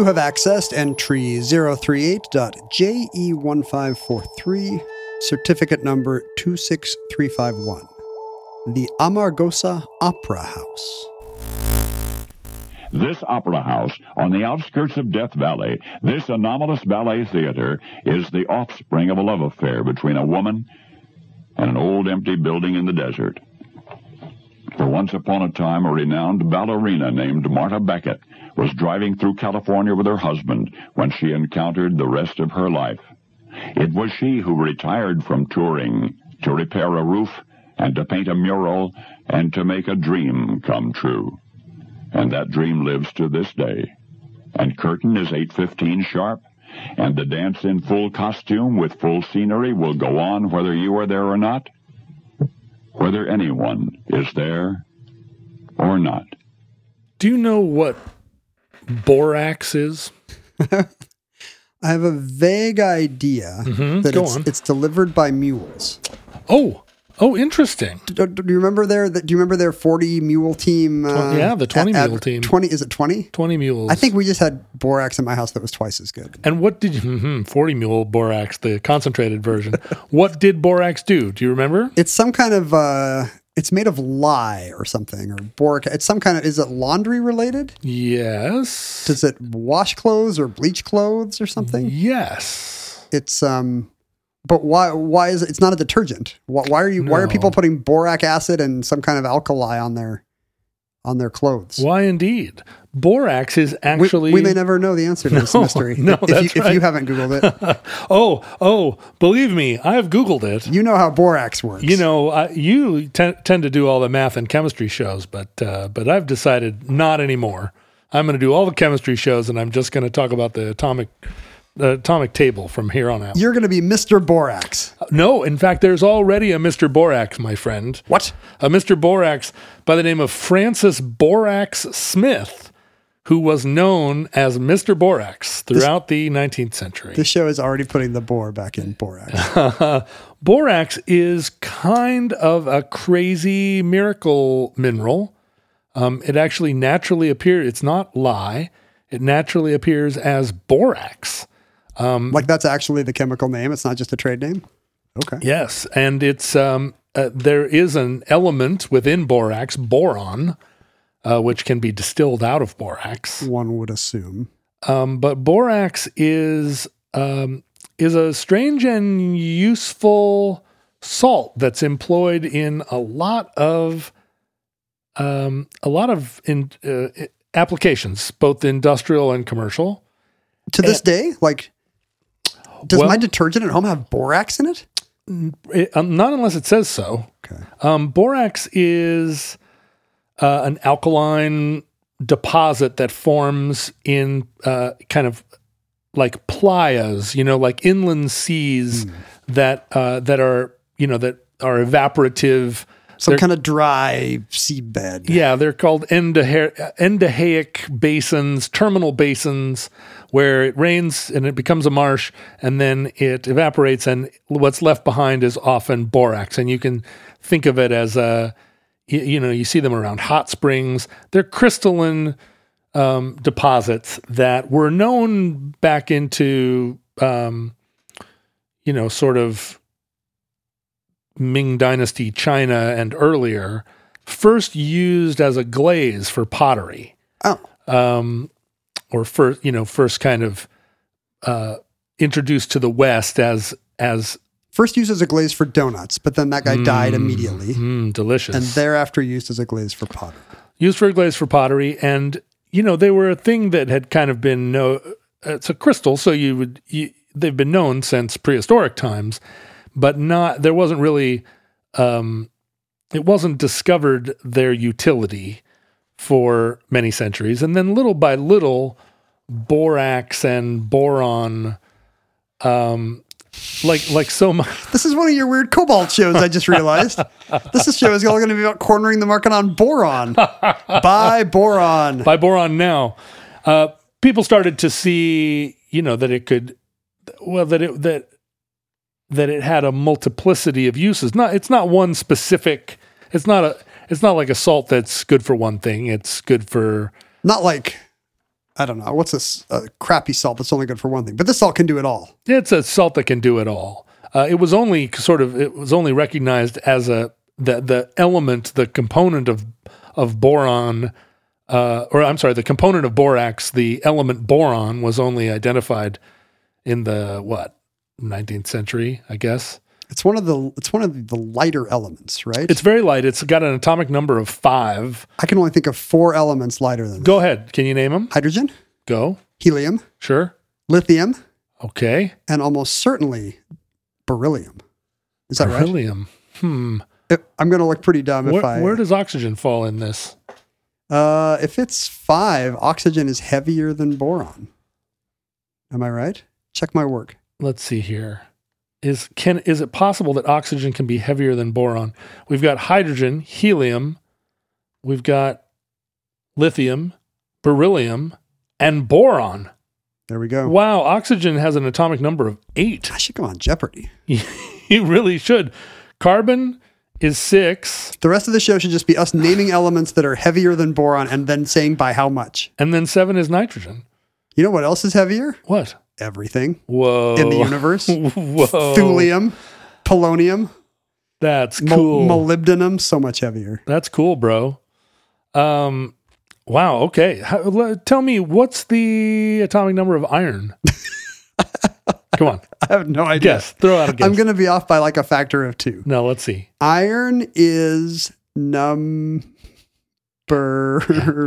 You have accessed entry 038.JE1543, certificate number 26351. The Amargosa Opera House. This opera house on the outskirts of Death Valley, this anomalous ballet theater, is the offspring of a love affair between a woman and an old empty building in the desert. For once upon a time, a renowned ballerina named Marta Beckett was driving through California with her husband when she encountered the rest of her life. It was she who retired from touring to repair a roof and to paint a mural and to make a dream come true. And that dream lives to this day. And curtain is 8.15 sharp, and the dance in full costume with full scenery will go on whether you are there or not, whether anyone is there or not. Do you know what borax is? I have a vague idea Mhm, that go it's, on. it's delivered by mules. Oh, oh, interesting. Do, do you remember their? Do you remember their forty mule team? Uh, yeah, the 20 at- mule team. Twenty is it twenty? 20 mules. I think we just had borax in my house that was twice as good. And what did you, mhm, 40 mule borax, the concentrated version. what did borax do? Do you remember? It's some kind of. uh It's made of lye or something or boric. It's some kind of. Is it laundry related? Yes. Does it wash clothes or bleach clothes or something? Yes. It's um. But why? Why is it? It's not a detergent. Why, why are you? Why are people putting boric acid and some kind of alkali on their on their clothes? Why indeed? Borax is actually. we, may never know the answer to this mystery. no, if, that's you, if you haven't Googled it, oh, oh, believe me, I've Googled it. you know how borax works. You know, I, you te- tend to do all the math and chemistry shows, but uh, but I've decided not anymore. I'm going to do all the chemistry shows, and I'm just going to talk about the atomic the atomic table from here on out. you're going to be Mr. Borax. No, in fact, there's already a Mr. Borax, my friend. What? A Mr. Borax by the name of Francis Borax Smith, who was known as Mr. Borax throughout the 19th century. This show is already putting the bore back in borax. Borax is kind of a crazy miracle mineral. Um, it actually naturally appears, it's not lye, it naturally appears as borax. Like that's actually the chemical name. It's not just a trade name. Okay. Yes, and it's um, uh, there is an element within borax, boron, uh, which can be distilled out of borax. One would assume. Um, but borax is um, is a strange and useful salt that's employed in a lot of um, a lot of in, uh, applications, both industrial and commercial. To this day, like, does Well- my detergent at home have borax in it? It- um, not unless it says so. Okay. Um, borax is uh, an alkaline deposit that forms in uh, kind of like playas, you know, like inland seas that uh, that are you know that are evaporative. Some They're- kind of dry seabed. Yeah, they're called endorheic basins, terminal basins, where it rains and it becomes a marsh, and then it evaporates, and what's left behind is often borax. And you can think of it as a, you, you know, you see them around hot springs. They're crystalline um, deposits that were known back into, um, you know, sort of Ming Dynasty China and earlier, first used as a glaze for pottery. Oh, um, or first, you know, first kind of uh, introduced to the West as as first used as a glaze for donuts, but then that guy died immediately, mm, delicious, and thereafter used as a glaze for pottery. used for a glaze for pottery, and you know they were a thing that had kind of been no. It's a crystal, so you would you, they've been known since prehistoric times, but not there wasn't really um, it wasn't discovered their utility for many centuries, and then little by little, borax and boron, um, like like so much. This is one of your weird cobalt shows. I just realized this is show is all going to be about cornering the market on boron. Buy boron. by boron now, uh, people started to see, you know, that it could, well, that it that that it had a multiplicity of uses. Not, it's not one specific. It's not a. It's not like a salt that's good for one thing. It's good for Not like I don't know what's this uh, crappy salt that's only good for one thing, but this salt can do it all. it's a salt that can do it all. Uh, it was only sort of it was only recognized as a the the element, the component of of boron, uh, or I'm sorry, the component of borax, the element boron was only identified in the what 19th century, I guess. It's one of the it's one of the lighter elements, right? It's very light. It's got an atomic number of five. I can only think of four elements lighter than Go ahead. Can you name them? hydrogen, Go. helium, Sure. lithium, Okay. and almost certainly beryllium. Is that right? Beryllium. Hmm. If- I'm going to look pretty dumb if Where, I. where does oxygen fall in this? uh, if it's five, oxygen is heavier than boron. Am I right? Check my work. Let's see here. Is can is it possible that oxygen can be heavier than boron? We've got hydrogen, helium, we've got lithium, beryllium, and boron. There we go. Wow, oxygen has an atomic number of eight. I should go on Jeopardy. you really should. Carbon is six, The rest of the show should just be us naming elements that are heavier than boron and then saying by how much. and then seven is nitrogen. You know what else is heavier? What? Everything Whoa. in the universe. Whoa. Thulium, polonium, That's mo- cool. molybdenum, so much heavier. That's cool, bro. Um, wow. Okay. How, le- tell me, what's the atomic number of iron? Come on, I have no idea. guess. Throw out a guess. I'm going to be off by like a factor of two. no, let's see. Iron is number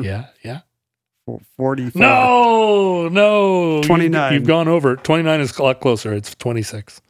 Yeah, yeah. 44. No, no. 29. You've gone over. Twenty nine is a lot closer. It's twenty six.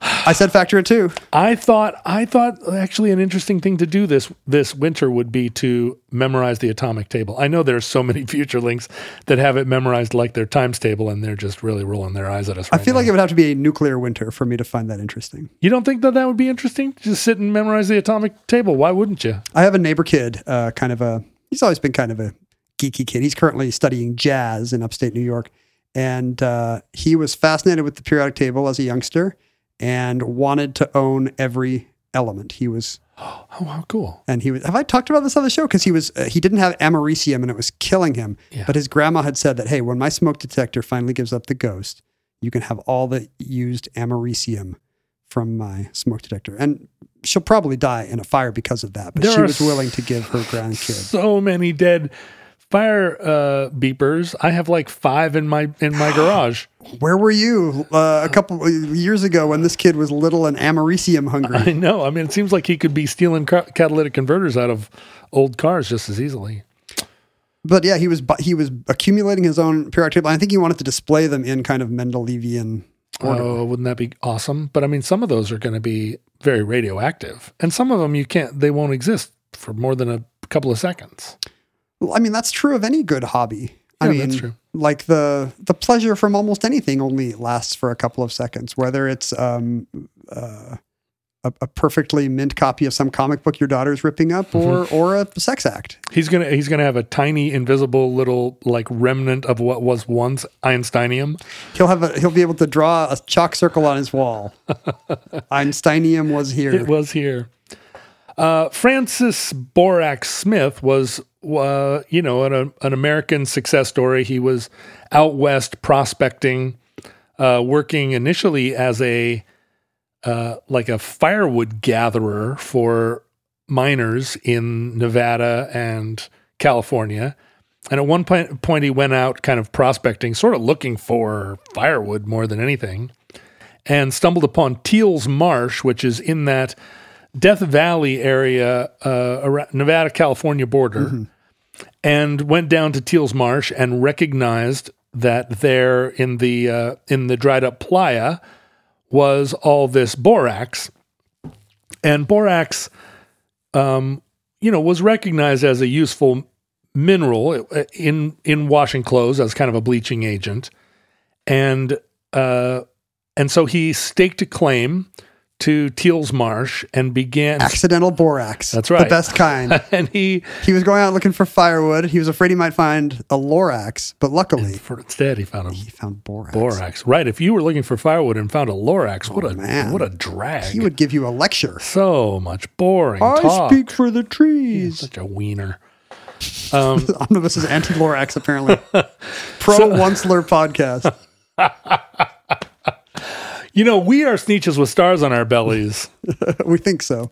I said factor of two. I thought. I thought actually an interesting thing to do this this winter would be to memorize the atomic table. I know there are so many future links that have it memorized like their times table, and they're just really rolling their eyes at us. I feel now. like it would have to be a nuclear winter for me to find that interesting. You don't think that that would be interesting? Just sit and memorize the atomic table. Why wouldn't you? I have a neighbor kid, uh, kind of a, he's always been kind of a geeky kid. He's currently studying jazz in upstate New York. And uh, he was fascinated with the periodic table as a youngster and wanted to own every element. He was, Oh, how cool. and he was, have I talked about this on the show? Because he was, uh, he didn't have americium and it was killing him. Yeah. But his grandma had said that, hey, when my smoke detector finally gives up the ghost, you can have all the used americium from my smoke detector. And she'll probably die in a fire because of that. But There she was willing to give her grandkid. So many dead fire uh, beepers. I have like five in my in my garage. Where were you uh, a couple years ago when this kid was little and americium hungry? I know. I mean, it seems like he could be stealing ca- catalytic converters out of old cars just as easily. but yeah, he was bu- he was accumulating his own periodic table. I think he wanted to display them in kind of Mendelevian order. Oh, wouldn't that be awesome? But I mean, some of those are going to be very radioactive, and some of them you can't. They won't exist for more than a couple of seconds. I mean, that's true of any good hobby. I mean, that's true. like the the pleasure from almost anything only lasts for a couple of seconds. Whether it's um, uh, a, a perfectly mint copy of some comic book your daughter's ripping up, or Mm-hmm. or a sex act. He's gonna he's gonna have a tiny invisible little like remnant of what was once Einsteinium. He'll have a he'll be able to draw a chalk circle on his wall. Einsteinium was here. It was here. Uh, Francis Borax Smith was, uh, you know, an, an American success story. He was out west prospecting uh, working initially as a uh, like a firewood gatherer for miners in Nevada and California. And at one point, point, he went out kind of prospecting, sort of looking for firewood more than anything, and stumbled upon Teel's Marsh, which is in that Death Valley area, uh, around Nevada California border, and went down to Teel's Marsh and recognized that there in the uh, in the dried up playa was all this borax, and borax, um, you know, was recognized as a useful mineral uh, in in washing clothes as kind of a bleaching agent, and uh, and so he staked a claim to Teel's Marsh and began. Accidental borax. That's right. The best kind. and he, he was going out looking for firewood. He was afraid he might find a lorax, but luckily for instead, he found a he found borax. borax. Right. If you were looking for firewood and found a lorax, oh, what a Oh, man. what a drag. He would give you a lecture. so much boring I talk. speak for the trees. Such a wiener. Um, Omnibus is anti lorax, apparently. Pro one slur podcast. You know, we are Sneetches with stars on our bellies. we think so.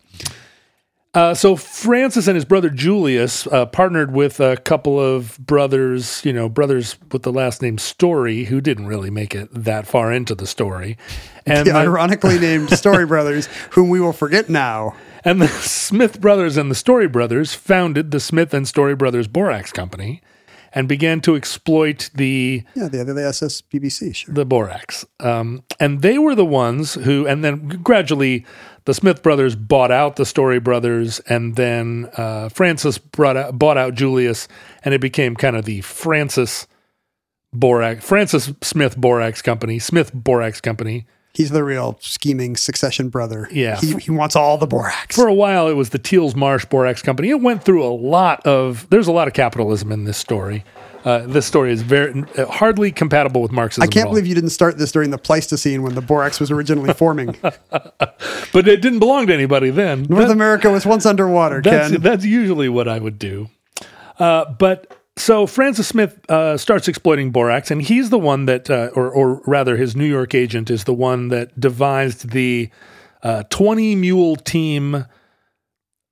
Uh, so Francis and his brother Julius uh, partnered with a couple of brothers, you know, brothers with the last name Story, who didn't really make it that far into the story, and The the, ironically named Story Brothers, whom we will forget now. and the Smith brothers and the Story brothers founded the Smith and Story Brothers Borax Company, and began to exploit the Yeah, the the SS BBC, sure. the borax. Um, and they were the ones who, and then gradually the Smith brothers bought out the Story brothers, and then uh, Francis brought out, bought out Julius, and it became kind of the Francis Borax, Francis Smith Borax Company, Smith Borax Company. He's the real scheming succession brother. Yeah. He, he wants all the borax. For a while, it was the Teel's Marsh Borax Company. It went through a lot of, there's a lot of capitalism in this story. Uh, this story is very uh, hardly compatible with Marxism. I can't believe you didn't start this during the Pleistocene when the borax was originally forming. but it didn't belong to anybody then. North America was once underwater, That's Ken. that's usually what I would do. Uh, but so Francis Smith uh, starts exploiting borax, and he's the one that, uh, or or rather, his New York agent is the one that devised the uh, twenty mule team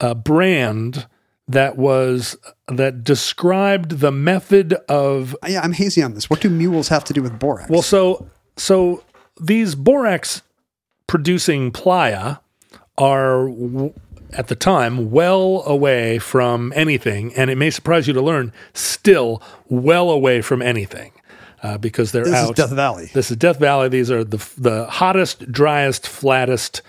uh, brand that was that described the method of yeah, I'm hazy on this. What do mules have to do with borax? well, so so these borax producing playa are w- at the time well away from anything, and it may surprise you to learn still well away from anything uh, because they're this out. is Death Valley. This is Death Valley. These are the the hottest, driest, flattest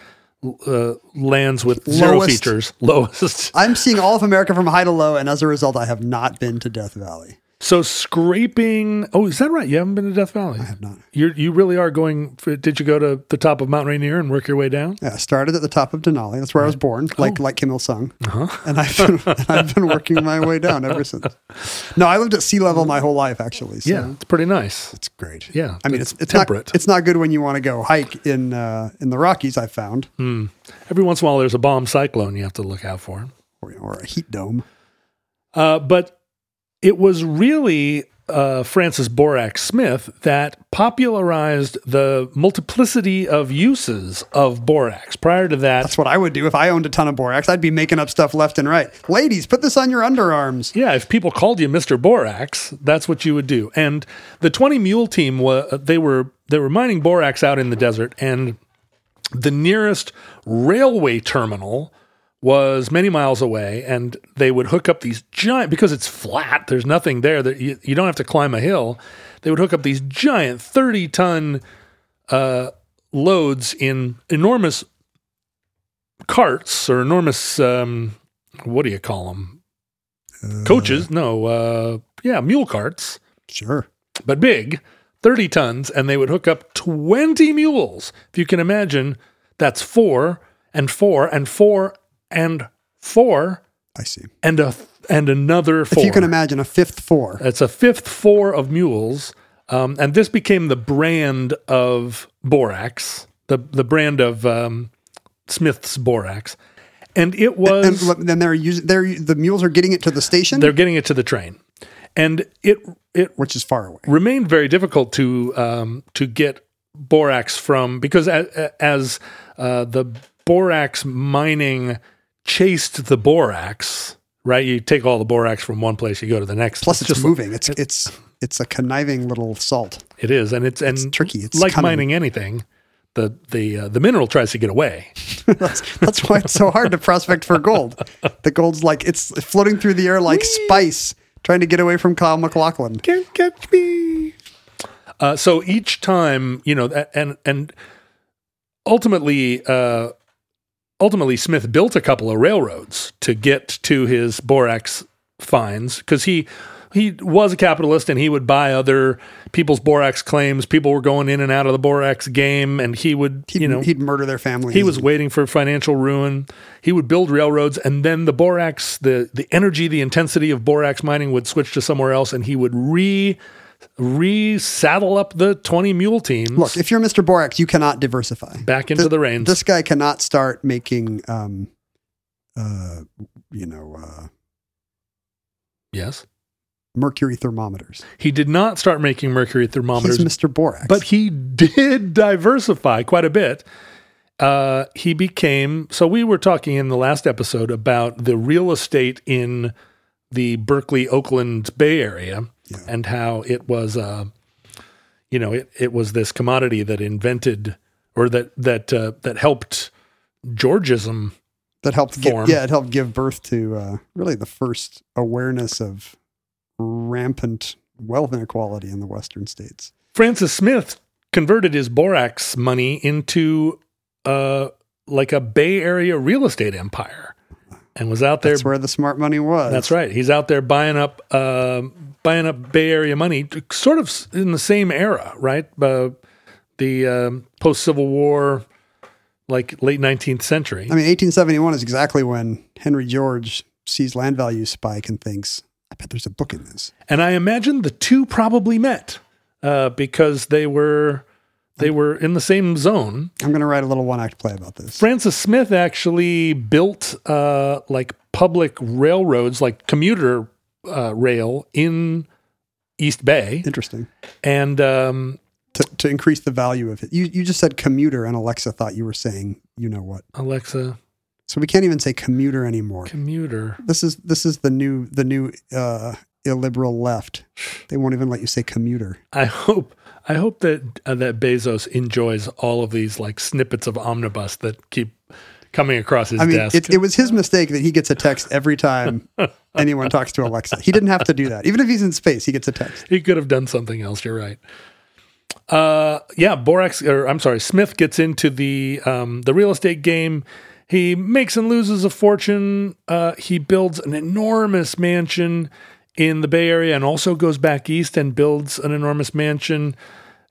uh, lands with zero Lowest. features, lowest. I'm seeing all of America from high to low, and as a result, I have not been to Death Valley. So scraping. Oh, is that right? You haven't been to Death Valley. I have not. You you really are going. For, did you go to the top of Mount Rainier and work your way down? Yeah, I started at the top of Denali. That's where I was born, like Oh. like Kim Il Sung, Uh-huh. and I've been, and I've been working my way down ever since. No, I lived at sea level my whole life, actually. So Yeah, it's pretty nice. it's great. Yeah, I mean it's it's temperate. not it's not good when you want to go hike in uh, in the Rockies. I found, Every once in a while, there's a bomb cyclone you have to look out for. or, or a heat dome. Uh, but it was really uh, Francis Borax Smith that popularized the multiplicity of uses of borax. Prior to that, That's what I would do if I owned a ton of borax. I'd be making up stuff left and right. Ladies, put this on your underarms. Yeah, if people called you Mr. Borax, that's what you would do. And the 20 mule team wa they were they were mining borax out in the desert and the nearest railway terminal was many miles away and they would hook up these giant because it's flat there's nothing there that you, you don't have to climb a hill they would hook up these giant 30 ton uh, loads in enormous carts or enormous um, what do you call them coaches? No uh yeah mule carts. Sure. but big 30 tons and they would hook up 20 mules. If you can imagine that's four and four and four and four I see. and a and another four If you can imagine a fifth four. it's a fifth four of mules um, and this became the brand of borax the the brand of um, smith's borax and it was and then they're using they're the mules are getting it to the station, they're getting it to the train and it it which is far away. remained very difficult to um, to get borax from because as, as uh, the borax mining chased the borax, right? You take all the borax from one place, you go to the next. Plus, it's, just moving. It's it's it's a conniving little salt. It is, and it's and It's tricky. It's like cunning. mining anything. The the uh, the mineral tries to get away. that's that's why it's so hard to prospect for gold. The gold's like it's floating through the air like spice, trying to get away from Kyle MacLachlan. Can't catch me. Uh, so each time, you know, and and ultimately, uh, ultimately, Smith built a couple of railroads to get to his borax finds because he he was a capitalist and he would buy other people's borax claims. People were going in and out of the borax game, and he would, He'd, you know, he'd murder their families. he was waiting for financial ruin. He would build railroads, and then the borax, the the energy, the intensity of borax mining would switch to somewhere else, and he would re re saddle up the twenty mule teams. Look, if you're Mr. Borax, you cannot diversify. back into Th- the reins. This guy cannot start making, um, uh, you know, uh, yes, mercury thermometers. he did not start making mercury thermometers, He's Mr. Borax. but he did diversify quite a bit. Uh, he became so we were talking in the last episode about the real estate in the Berkeley Oakland Bay Area Yeah. and how it was uh, you know it, it was this commodity that invented or that that uh, that helped Georgism that helped form. give, yeah, it helped give birth to uh, really the first awareness of rampant wealth inequality in the Western states. Francis Smith converted his borax money into uh, like a Bay Area real estate empire and was out there That's where the smart money was. That's right. He's out there buying up, uh, buying up Bay Area money, sort of in the same era, right? Uh, the um, post Civil War, like late nineteenth century. I mean, 1871 is exactly when Henry George sees land value spike and thinks, "I bet there's a book in this." and I imagine the two probably met uh, because they were they were in the same zone. I'm going to write a little one act play about this. Francis Smith actually built uh, like public railroads, like commuter uh, rail in East Bay, Interesting. and um, To, to increase the value of it. You, you just said commuter, and Alexa thought you were saying, you know what. Alexa So we can't even say commuter anymore. commuter. This is this is the new the new uh, illiberal left. They won't even let you say commuter. I hope I hope that uh, that Bezos enjoys all of these like snippets of omnibus that keep coming across his I mean, desk. it, it was his mistake that he gets a text every time anyone talks to Alexa. He didn't have to do that. Even if he's in space, he gets a text. he could have done something else. You're right. Uh, yeah, Borax, or I'm sorry, Smith gets into the um, the real estate game. He makes and loses a fortune. Uh, he builds an enormous mansion in the Bay Area, and also goes back east and builds an enormous mansion.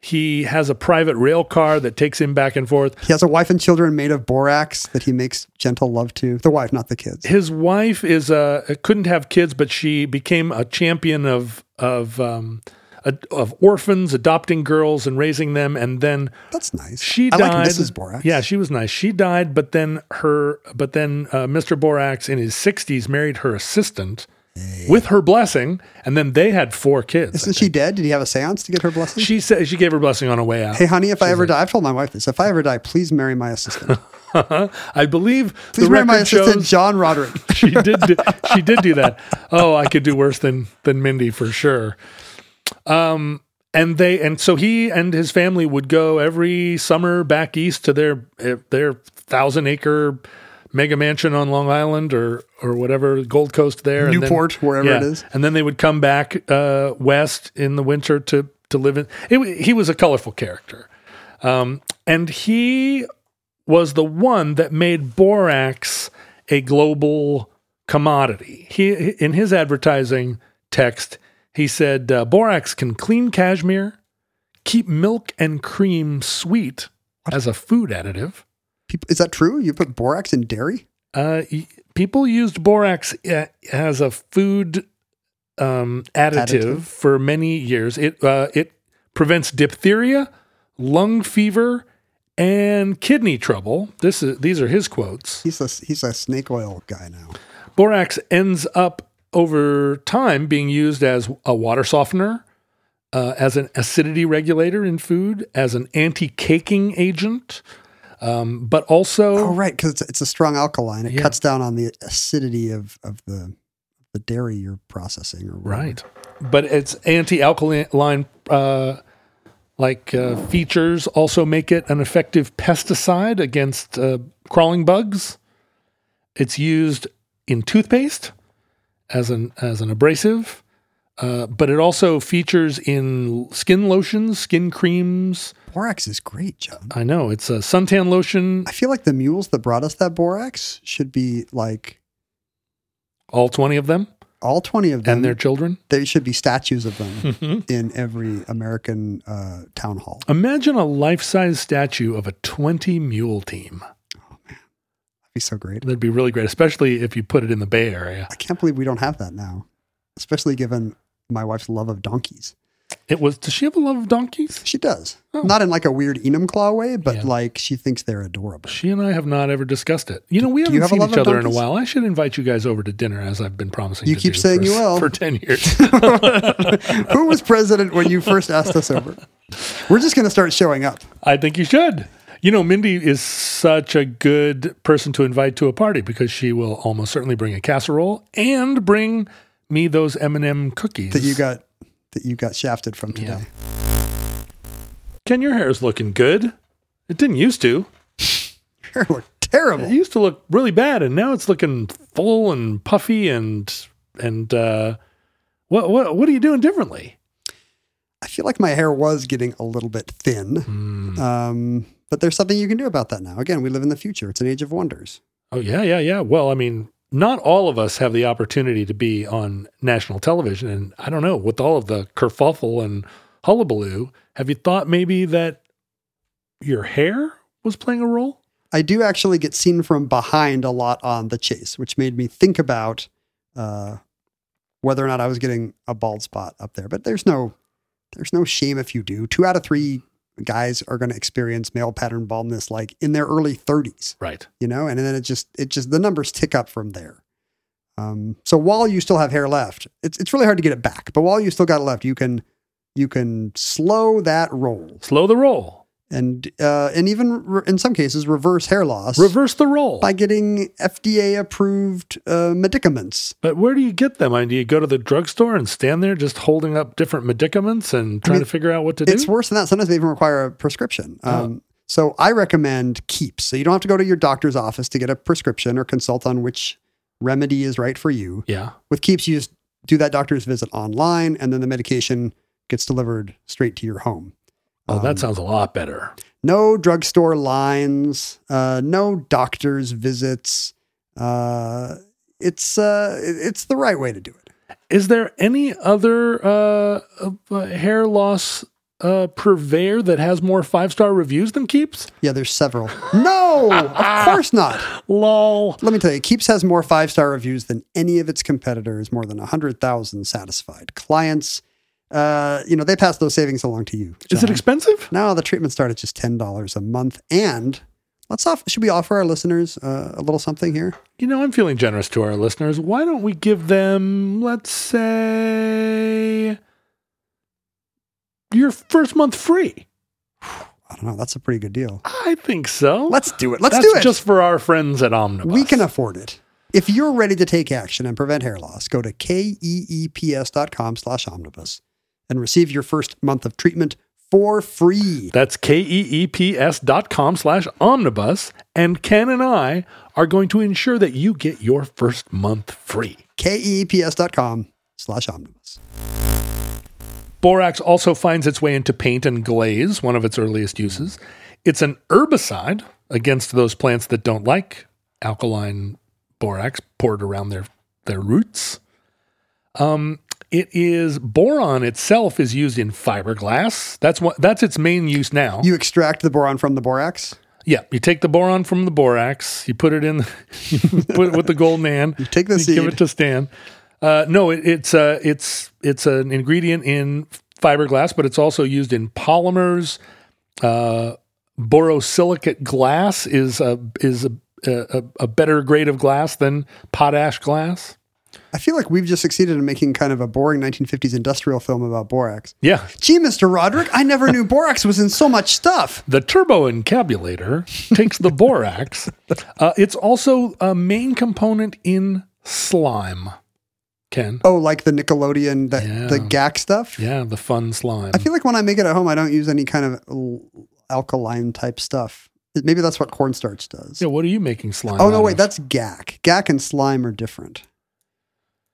He has a private rail car that takes him back and forth. He has a wife and children made of borax that he makes gentle love to. The wife, not the kids. his wife is uh couldn't have kids, but she became a champion of of um a- of orphans, adopting girls and raising them, and then That's nice. she I died. like Mrs. Borax. Yeah, she was nice. She died, but then her, but then uh, Mr. Borax in his sixties married her assistant with her blessing, and then they had four kids. Isn't she dead? Did he have a seance to get her blessing? She said she gave her blessing on her way out. hey, honey, if I ever die, I've told my wife this. If I ever die, please marry my assistant. I believe Please the marry my assistant, shows John Roderick. she did. Do, she did do that. Oh, I could do worse than than Mindy for sure. Um, and they and so he and his family would go every summer back east to their their thousand acre mega mansion on Long Island or or whatever Gold Coast there, and then- Newport, wherever it is. And then they would come back uh, west in the winter to to live in. It, he was a colorful character, um, and he was the one that made borax a global commodity. He in his advertising text, he said uh, borax can clean cashmere, keep milk and cream sweet as a food additive. People, is that true? You put borax in dairy? Uh, people used borax uh, as a food um, additive, Additive. for many years. It uh, it prevents diphtheria, lung fever, and kidney trouble. This is these are his quotes. He's a he's a snake oil guy now. Borax ends up over time being used as a water softener, uh, as an acidity regulator in food, as an anti-caking agent, um, but also Oh, right, because it's, it's a strong alkaline. It Yeah. cuts down on the acidity of, of the the dairy you're processing. Or whatever. Right. But its anti-alkaline uh, like uh, features also make it an effective pesticide against uh, crawling bugs. It's used in toothpaste as an as an abrasive, uh, but it also features in skin lotions, skin creams. Borax is great, John. I know it's a suntan lotion. I feel like the mules that brought us that borax should be like All twenty of them all 20 of them. and their children. there should be statues of them in every American uh, town hall. Imagine a life-size statue of a twenty mule team. Oh, man. That'd be so great. That'd be really great, especially if you put it in the Bay Area. I can't believe we don't have that now, especially given my wife's love of donkeys. It was. Does she have a love of donkeys? She does. Oh. Not in like a weird Enumclaw way, but Oh. Yeah. like she thinks they're adorable. She and I have not ever discussed it. You know, we haven't have seen each other in a while. I should invite you guys over to dinner, as I've been promising. You to keep do saying for, you will. for ten years. Who was president when you first asked us over? We're just going to start showing up. I think you should. You know, Mindy is such a good person to invite to a party because she will almost certainly bring a casserole and bring me those M and m cookies that you got that you got shafted from today. Yeah. Ken, your hair is looking good. It didn't used to. Your hair looked terrible. It used to look really bad, and now it's looking full and puffy and and uh, what what what are you doing differently? I feel like my hair was getting a little bit thin. Hmm. Um, but there's something you can do about that now. Again, we live in the future. It's an age of wonders. Oh yeah, yeah, yeah. Well, I mean, not all of us have the opportunity to be on national television, and I don't know with all of the kerfuffle and hullabaloo. Have you thought maybe that your hair was playing a role? I do actually get seen from behind a lot on the chase, which made me think about uh, whether or not I was getting a bald spot up there. But there's no there's no shame if you do. Two out of three guys are going to experience male pattern baldness like in their early 30s, Right. you know, and then it just it just the numbers tick up from there. Um, so while you still have hair left, it's it's really hard to get it back. But while you still got it left, you can you can slow that roll Slow the roll. And uh, and even re- in some cases reverse hair loss Reverse the role by getting FDA approved uh, medicaments. But where do you get them? I mean, do you go to the drugstore and stand there just holding up different medicaments and trying mean, to figure out what to do? It's worse than that. Sometimes they even require a prescription. Oh. Um, so I recommend Keeps. So you don't have to go to your doctor's office to get a prescription or consult on which remedy is right for you. yeah. With Keeps, you just do that doctor's visit online, and then the medication gets delivered straight to your home. Oh, Um, that sounds a lot better. no drugstore lines, uh, no doctor's visits. Uh, it's uh, it's the right way to do it. Is there any other uh, uh, hair loss uh, purveyor that has more five star reviews than Keeps? Yeah, there's several. No, of course not. Lol. Let me tell you, Keeps has more five star reviews than any of its competitors. More than hundred thousand satisfied clients. Uh, you know they pass those savings along to you. Is it expensive? No, the treatment start at just ten dollars a month. And let's off. Should we offer our listeners uh, a little something here? You know, I'm feeling generous to our listeners. Why don't we give them, let's say, your first month free? I don't know. That's a pretty good deal. I think so. Let's do it. Let's That's do it. just for our friends at Omnibus. We can afford it. If you're ready to take action and prevent hair loss, go to keeps.com slash omnibus and receive your first month of treatment for free. That's K-E-E-P-S dot com slash omnibus. And Ken and I are going to ensure that you get your first month free. K-E-E-P-S dot com slash omnibus. Borax also finds its way into paint and glaze, one of its earliest uses. It's an herbicide against those plants that don't like alkaline borax poured around their, their roots. Um, it is boron itself is used in fiberglass. That's what that's its main use now. You extract the boron from the borax. yeah, you take the boron from the borax, you put it in, you put it with the golden hand. You take the give seed. it to Stan. Uh, no, it, it's uh, it's it's an ingredient in fiberglass, but it's also used in polymers. Uh, borosilicate glass is a is a, a, a better grade of glass than potash glass. I feel like we've just succeeded in making kind of a boring 1950s industrial film about borax. Yeah. Gee, Mr. Roderick, I never knew borax was in so much stuff. The turbo encabulator takes the borax. Uh, it's also a main component in slime. Ken. Oh, like the Nickelodeon, the, Yeah. the Gak stuff? Yeah, the fun slime. I feel like when I make it at home, I don't use any kind of alkaline type stuff. Maybe that's what cornstarch does. yeah, what are you making slime? oh, no, wait, of? that's Gak. Gak and slime are different.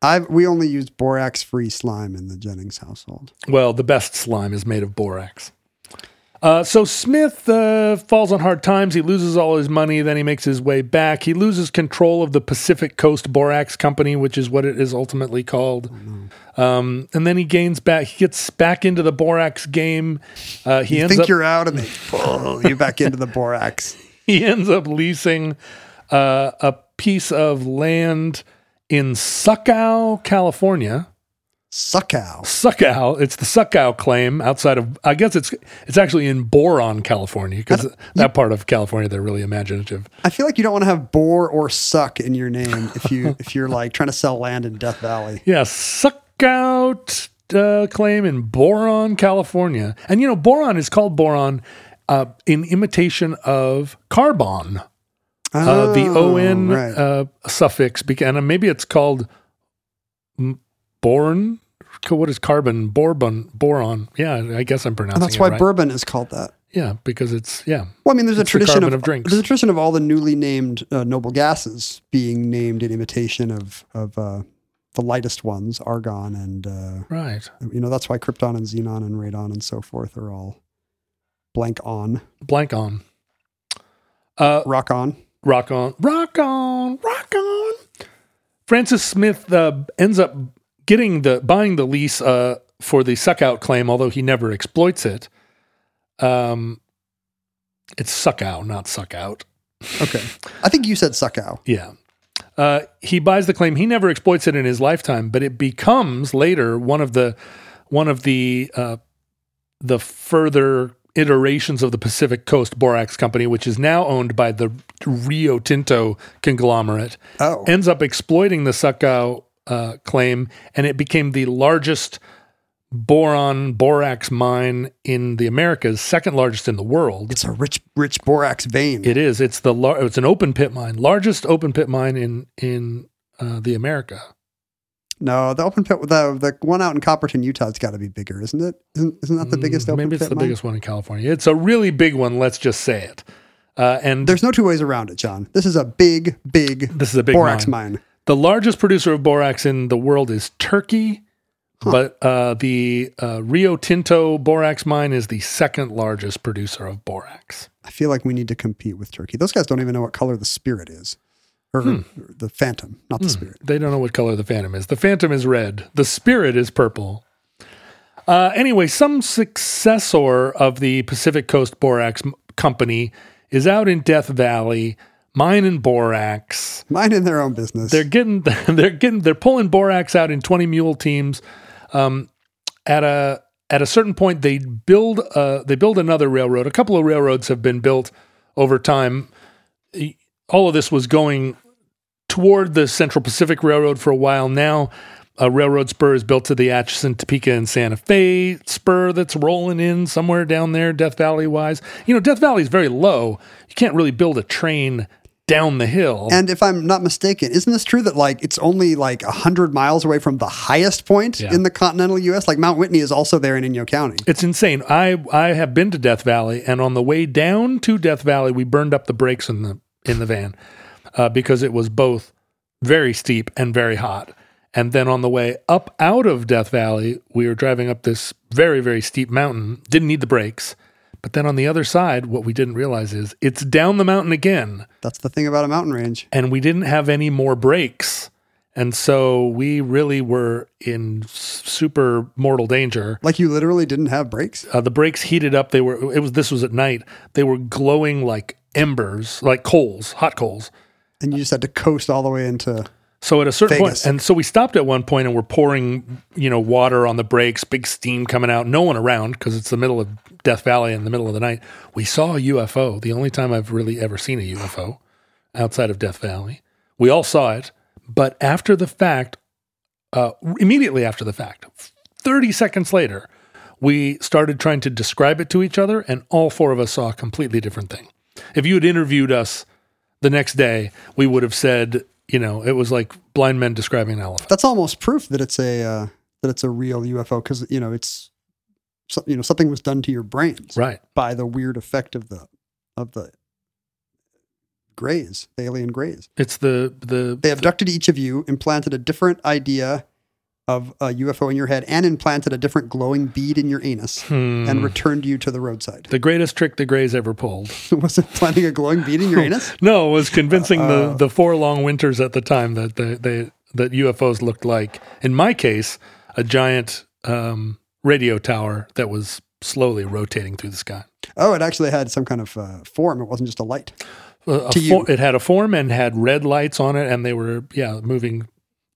I've, we only use borax free slime in the Jennings household. Well, the best slime is made of borax. Uh, so Smith uh, falls on hard times. He loses all his money. Then he makes his way back. He loses control of the Pacific Coast Borax Company, which is what it is ultimately called. Um, and then he gains back. He gets back into the borax game. Uh, he You ends think up you're out and they pull you back into the borax. he ends up leasing uh, a piece of land in Succow, California. Suckow. Succow. It's the Succow claim outside of. I guess it's it's actually in Boron, California, because that part of California they're really imaginative. I feel like you don't want to have bore or suck in your name if you if you're like trying to sell land in Death Valley. Yeah, Succout uh, claim in Boron, California, and you know Boron is called Boron uh, in imitation of carbon. Uh, the Oh, on right. uh, suffix began, and maybe it's called boron. What is carbon? Borbon, boron. Yeah, I guess I'm pronouncing And that's why right. bourbon is called that. yeah, because it's yeah. Well, I mean, there's a the tradition carbon of, of drinks. There's a tradition of all the newly named uh, noble gases being named in imitation of of uh, the lightest ones, argon, and uh, Right. you know that's why krypton and xenon and radon and so forth are all blank on, Blank on. Uh, rock on. Rock on, rock on, rock on. Francis Smith uh, ends up getting the buying the lease uh, for the suck out claim, although he never exploits it. Um, it's suck out, not suck out. Okay, I think you said suckow. Yeah. Uh, he buys the claim. He never exploits it in his lifetime, but it becomes later one of the one of the uh, the further iterations of the Pacific Coast Borax Company, which is now owned by the Rio Tinto conglomerate. Oh, Ends up exploiting the Succow uh, claim, and it became the largest boron borax mine in the Americas, second largest in the world. it's a rich, rich borax vein. It is. It's the lar- it's an open pit mine, largest open pit mine in in uh, the America. No, the open pit, the the one out in Copperton, Utah's got to be bigger, isn't it? Isn't, isn't that the biggest Mm, open Maybe it's pit the mine? biggest one in California. It's a really big one. Let's just say it. Uh, and There's no two ways around it, John. This is a big, big this is a big borax mine. mine. The largest producer of borax in the world is Turkey, but uh, the uh, Rio Tinto borax mine is the second largest producer of borax. I feel like we need to compete with Turkey. Those guys don't even know what color the spirit is, or Hmm. the phantom, not the spirit. They don't know what color the Phantom is. The Phantom is red. The Spirit is purple. Uh, anyway, some successor of the Pacific Coast Borax Company is out in Death Valley mining borax. mining their own business. They're getting, they're getting, they're pulling borax out in twenty mule teams. Um, at a at a certain point, they build uh, they build another railroad. A couple of railroads have been built over time. All of this was going toward the Central Pacific Railroad for a while now. A railroad spur is built to the Atchison, Topeka, and Santa Fe spur that's rolling in somewhere down there, Death Valley wise. You know, Death Valley is very low. You can't really build a train down the hill. and if I'm not mistaken, isn't this true that like it's only like a hundred miles away from the highest point Yeah. in the continental U.S.? Like Mount Whitney is also there in Inyo County. It's insane. I I have been to Death Valley, and on the way down to Death Valley, we burned up the brakes in the in the van uh, because it was both very steep and very hot. And then on the way up out of Death Valley, we were driving up this very very steep mountain. Didn't need the brakes, but then on the other side, what we didn't realize is it's down the mountain again, That's the thing about a mountain range. and we didn't have any more brakes. And so we really were in super mortal danger Like you literally didn't have brakes. uh, the brakes heated up. They were it was this was at night. They were glowing like embers, like coals, hot coals. and you just had to coast all the way into. So at a certain point, and so we stopped at one point and we're pouring, you know, water on the brakes, big steam coming out, no one around because it's the middle of Death Valley in the middle of the night. We saw a UFO, the only time I've really ever seen a UFO outside of Death Valley. We all saw it, but after the fact, uh, immediately after the fact, 30 seconds later, we started trying to describe it to each other, and all four of us saw a completely different thing. If you had interviewed us the next day, we would have said, you know, it was like blind men describing an elephant. That's almost proof that it's a uh, that it's a real UFO because you know it's you know something was done to your brains Right. by the weird effect of the of the grays, the alien grays. It's the the They abducted each of you, implanted a different idea of a UFO in your head, and implanted a different glowing bead in your anus, Hmm. and returned you to the roadside. the greatest trick the Greys ever pulled. was it planting a glowing bead in your anus? No, it was convincing Uh, the the four long winters at the time that the, they that UFOs looked like, in my case, a giant um, radio tower that was slowly rotating through the sky. Oh, it actually had some kind of uh, form. It wasn't just a light. Uh, a for- it had a form and had red lights on it, and they were yeah moving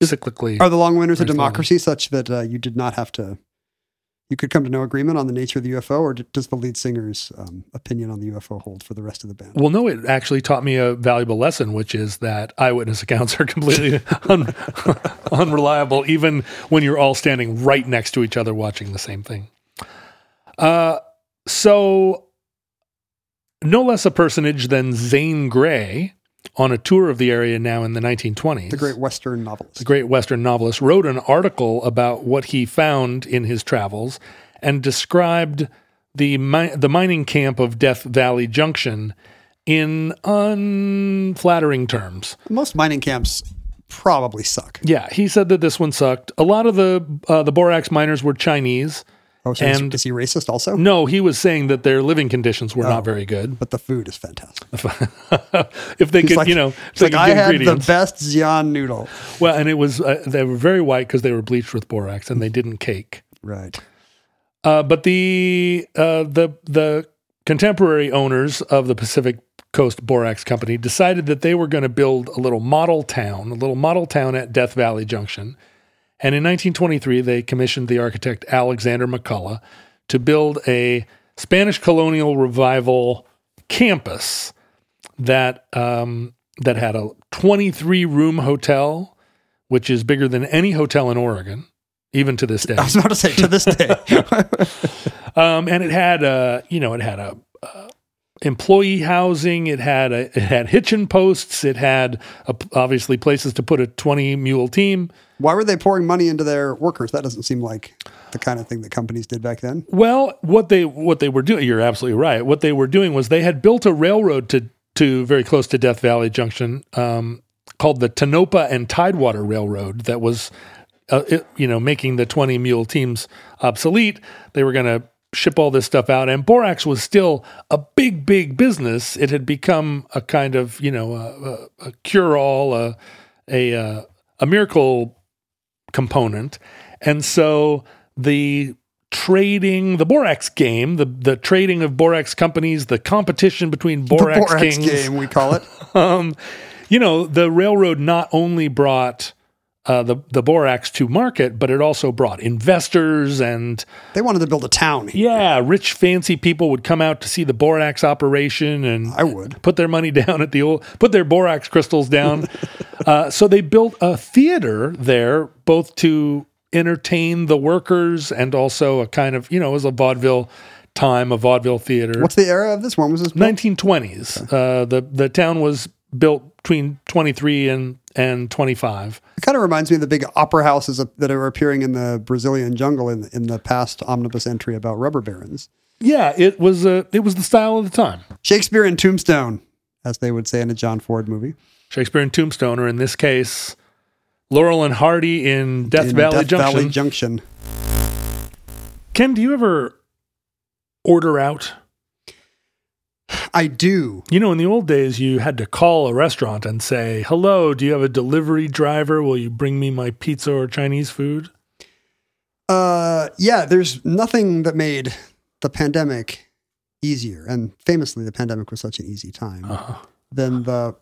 cyclically. Are the long winters of democracy such that uh, you did not have to? You could come to no agreement on the nature of the UFO, or does the lead singer's um, opinion on the UFO hold for the rest of the band? Well, no, it actually taught me a valuable lesson, which is that eyewitness accounts are completely un- unreliable, even when you're all standing right next to each other watching the same thing. Uh, so, no less a personage than Zane Grey, on a tour of the area now in the 1920s. The great Western novelist. the great Western novelist, wrote an article about what he found in his travels and described the mi- the mining camp of Death Valley Junction in unflattering terms. Most mining camps probably suck. Yeah, he said that this one sucked. A lot of the uh, the borax miners were Chinese. Oh, so And- is he racist also? No, he was saying that their living conditions were Oh. not very good. But the food is fantastic. if they He's could, like, you know, it's they like could I had the best Xi'an noodle. well, and it was uh, they were very white because they were bleached with borax and they didn't cake. Right. Uh, but the uh, the the contemporary owners of the Pacific Coast Borax Company decided that they were going to build a little model town, a little model town at Death Valley Junction. And in 1923, they commissioned the architect Alexander McCulloch to build a Spanish colonial revival campus that um, that had a 23 room hotel, which is bigger than any hotel in Oregon, even to this day. I was about to say to this day. Um, and it had a, you know, it had a, uh, employee housing. It had a, it had hitching posts. It had a, obviously places to put a twenty mule team. Why were they pouring money into their workers? That doesn't seem like the kind of thing that companies did back then. Well, what they what they were doing, you're absolutely right. What they were doing was they had built a railroad to to very close to Death Valley Junction, um, called the Tonopah and Tidewater Railroad. That was, uh, it, you know, making the twenty mule teams obsolete. They were going to ship all this stuff out, and borax was still a big, big business. It had become a kind of, you know, a, a, a cure all, a a uh, a miracle component. And so the trading, the borax game, the the trading of borax companies, the competition between borax, the Borax kings, game, we call it. um, you know, the railroad not only brought uh, the the borax to market, but it also brought investors and They wanted to build a town. here. yeah, rich fancy people would come out to see the borax operation and I would. put their money down at the old, put their borax crystals down. uh, so they built a theater there, both to entertain the workers and also a kind of, you know, it was a vaudeville time, a vaudeville theater. What's the era of this? When was this built? 1920s. Uh, the the town was built between 23 and and 25. It kind of reminds me of the big opera houses that are appearing in the Brazilian jungle in, in the past omnibus entry about rubber barons. Yeah, it was uh, it was the style of the time. Shakespeare and Tombstone, as they would say in a John Ford movie. Shakespeare and Tombstone, or in this case, Laurel and Hardy in Death In Valley Death Junction. Valley Junction. Ken, do you ever order out? I do. You know, in the old days, you had to call a restaurant and say, "Hello, do you have a delivery driver? Will you bring me my pizza or Chinese food?" Uh, yeah, there's nothing that made the pandemic easier, and famously, the pandemic was such an easy time, Uh-huh. than the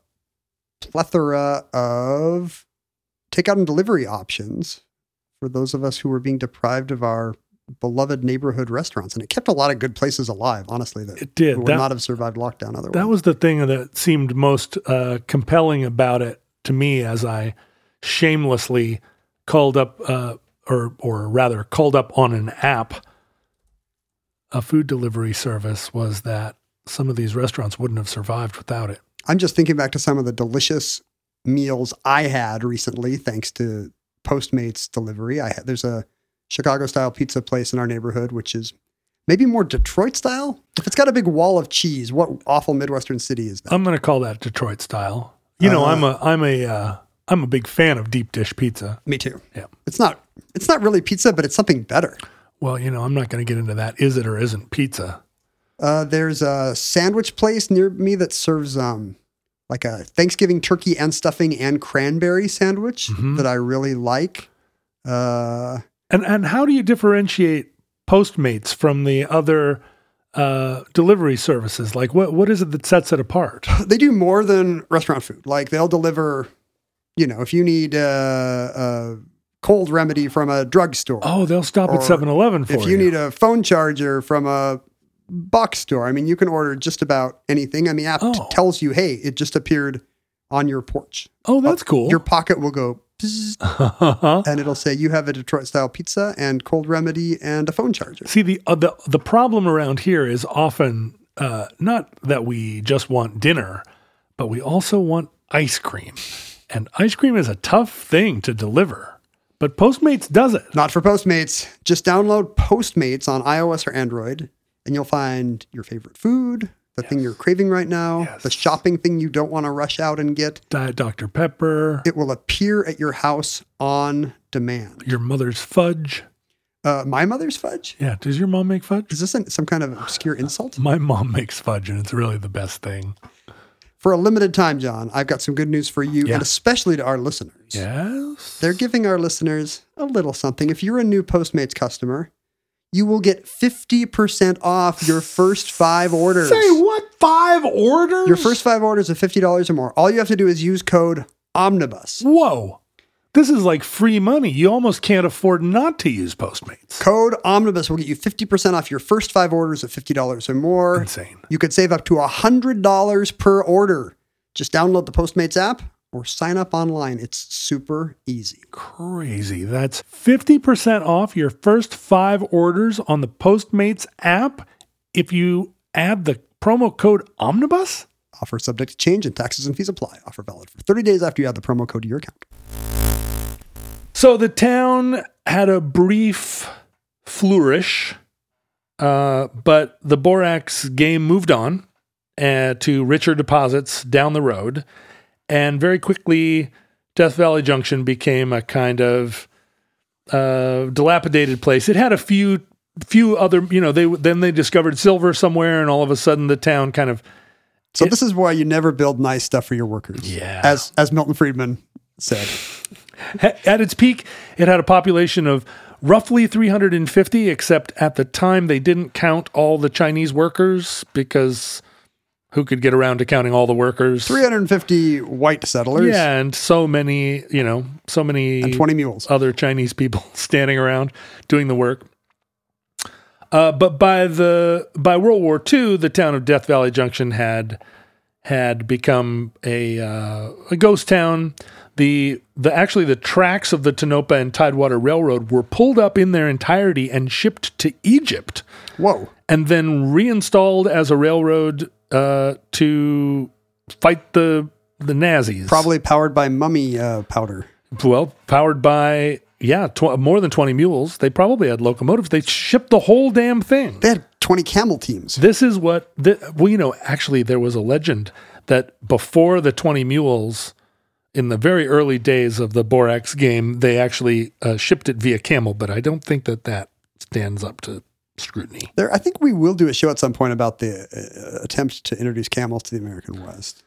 plethora of takeout and delivery options for those of us who were being deprived of our beloved neighborhood restaurants. And it kept a lot of good places alive, honestly, that It did. would That- not have survived lockdown otherwise. That was the thing that seemed most uh, compelling about it to me as I shamelessly called up, uh, or or rather called up on an app, a food delivery service, was that some of these restaurants wouldn't have survived without it. I'm just thinking back to some of the delicious meals I had recently, thanks to Postmates delivery. I had there's a Chicago style pizza place in our neighborhood, which is maybe more Detroit style. If it's got a big wall of cheese, what awful Midwestern city is that? I'm going to call that Detroit style. You know, Uh, I'm a I'm a uh, I'm a big fan of deep dish pizza. Me too. Yeah. It's not it's not really pizza, but it's something better. Well, you know, I'm not going to get into that. Is it or isn't pizza? Uh, there's a sandwich place near me that serves um, like a Thanksgiving turkey and stuffing and cranberry sandwich Mm-hmm. that I really like. Uh, And and how do you differentiate Postmates from the other uh, delivery services? Like, what what is it that sets it apart? they do more than restaurant food. Like they'll deliver, you know, if you need uh, a cold remedy from a drugstore, Oh, they'll stop at 7-Eleven for if you need a phone charger from a box store, I mean, you can order just about anything. I mean, app Oh. tells you, hey, it just appeared on your porch. oh, that's cool. Your pocket will go. Uh-huh. and it'll say you have a Detroit style pizza and cold remedy and a phone charger. See the uh, the the problem around here is often uh, not that we just want dinner, but we also want ice cream, and ice cream is a tough thing to deliver. But Postmates does it. Not for Postmates. Just download Postmates on iOS or Android, and you'll find your favorite food, the thing you're craving right now, Yes. the shopping thing you don't want to rush out and get. Diet Dr Pepper, It will appear at your house on demand. your mother's fudge. Uh, my mother's fudge? Yeah, does your mom make fudge? Is this an, some kind of obscure insult? My mom makes fudge, and it's really the best thing. For a limited time, John, I've got some good news for you, Yeah. and especially to our listeners. Yes. They're giving our listeners a little something. If you're a new Postmates customer, you will get 50% off your first five orders. Say what? Five orders? Your first five orders of $50 or more. All you have to do is use code OMNIBUS. Whoa. This is like free money. You almost can't afford not to use Postmates. Code OMNIBUS will get you 50% off your first five orders of $50 or more. Insane. You could save up to $100 per order. Just download the Postmates app or sign up online. It's super easy. Crazy. That's 50% off your first five orders on the Postmates app if you add the promo code Omnibus? Offer subject to change and taxes and fees apply. Offer valid for 30 days after you add the promo code to your account. So the town had a brief flourish, uh, but the Borax game moved on uh, to richer deposits down the road. And very quickly, Death Valley Junction became a kind of uh, dilapidated place. It had a few few other, you know, they then they discovered silver somewhere, and all of a sudden the town kind of So this is why you never build nice stuff for your workers. Yeah. As as Milton Friedman said. At its peak, it had a population of roughly 350, except at the time they didn't count all the Chinese workers because who could get around to counting all the workers? 350 white settlers Yeah, and so many, you know, so many and 20 mules. other Chinese people standing around doing the work. Uh, but by the by World War II, the town of Death Valley Junction had had become a uh, a ghost town. The the actually the tracks of the Tonopah and Tidewater Railroad were pulled up in their entirety and shipped to Egypt, Whoa. and then reinstalled as a railroad uh, to fight the the Nazis. Probably powered by mummy uh, powder. Well, powered by yeah, tw- more than twenty mules. They probably had locomotives. They shipped the whole damn thing. They had 20 camel teams. This is what the, well, you know. Actually, there was a legend that before the twenty mules, in the very early days of the Borax game, they actually uh, shipped it via camel. But I don't think that that stands up to scrutiny. There, I think we will do a show at some point about the uh, attempt to introduce camels to the American West.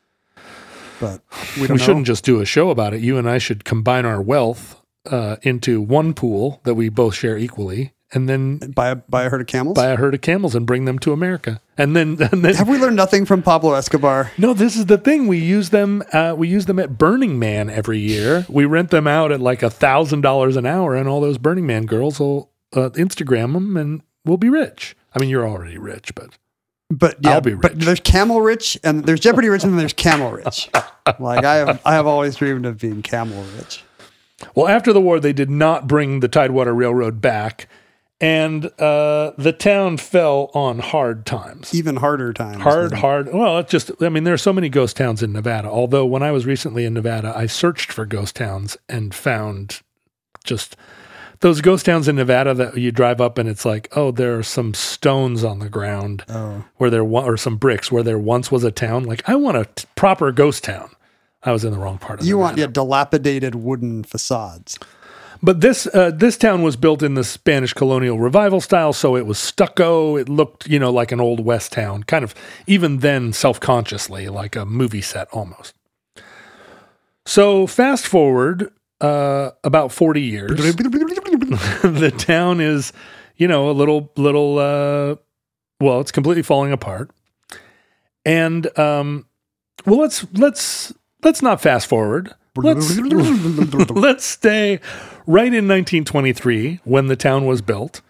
But we We shouldn't just do a show about it. You and I should combine our wealth uh, into one pool that we both share equally, and then buy a, buy a herd of camels. buy a herd of camels and bring them to America. And then, and then Have we learned nothing from Pablo Escobar? no, this is the thing. We use them. Uh, we use them at Burning Man every year. We rent them out at like a thousand dollars an hour, and all those Burning Man girls will uh, Instagram them, and we'll be rich. I mean, you're already rich, but But yeah, I'll be but there's camel rich and there's Jeopardy rich and then there's camel rich. like I have, I have always dreamed of being camel rich. Well, after the war, they did not bring the Tidewater Railroad back, and uh, the town fell on hard times. Even harder times. Hard, than- hard. Well, it's just, I mean, there are so many ghost towns in Nevada. Although, when I was recently in Nevada, I searched for ghost towns and found just those ghost towns in Nevada that you drive up and it's like, oh, there are some stones on the ground Oh. where there wa- or some bricks where there once was a town. Like, I want a t- proper ghost town. I was in the wrong part of You want yeah, dilapidated wooden facades. But this uh, this town was built in the Spanish colonial revival style, so it was stucco. It looked, you know, like an old west town, kind of even then self consciously like a movie set almost. So fast forward uh, about forty years, the town is, you know, a little little. Uh, well, it's completely falling apart, and um, well, let's let's let's not fast forward. Let's let's stay right in 1923 when the town was built.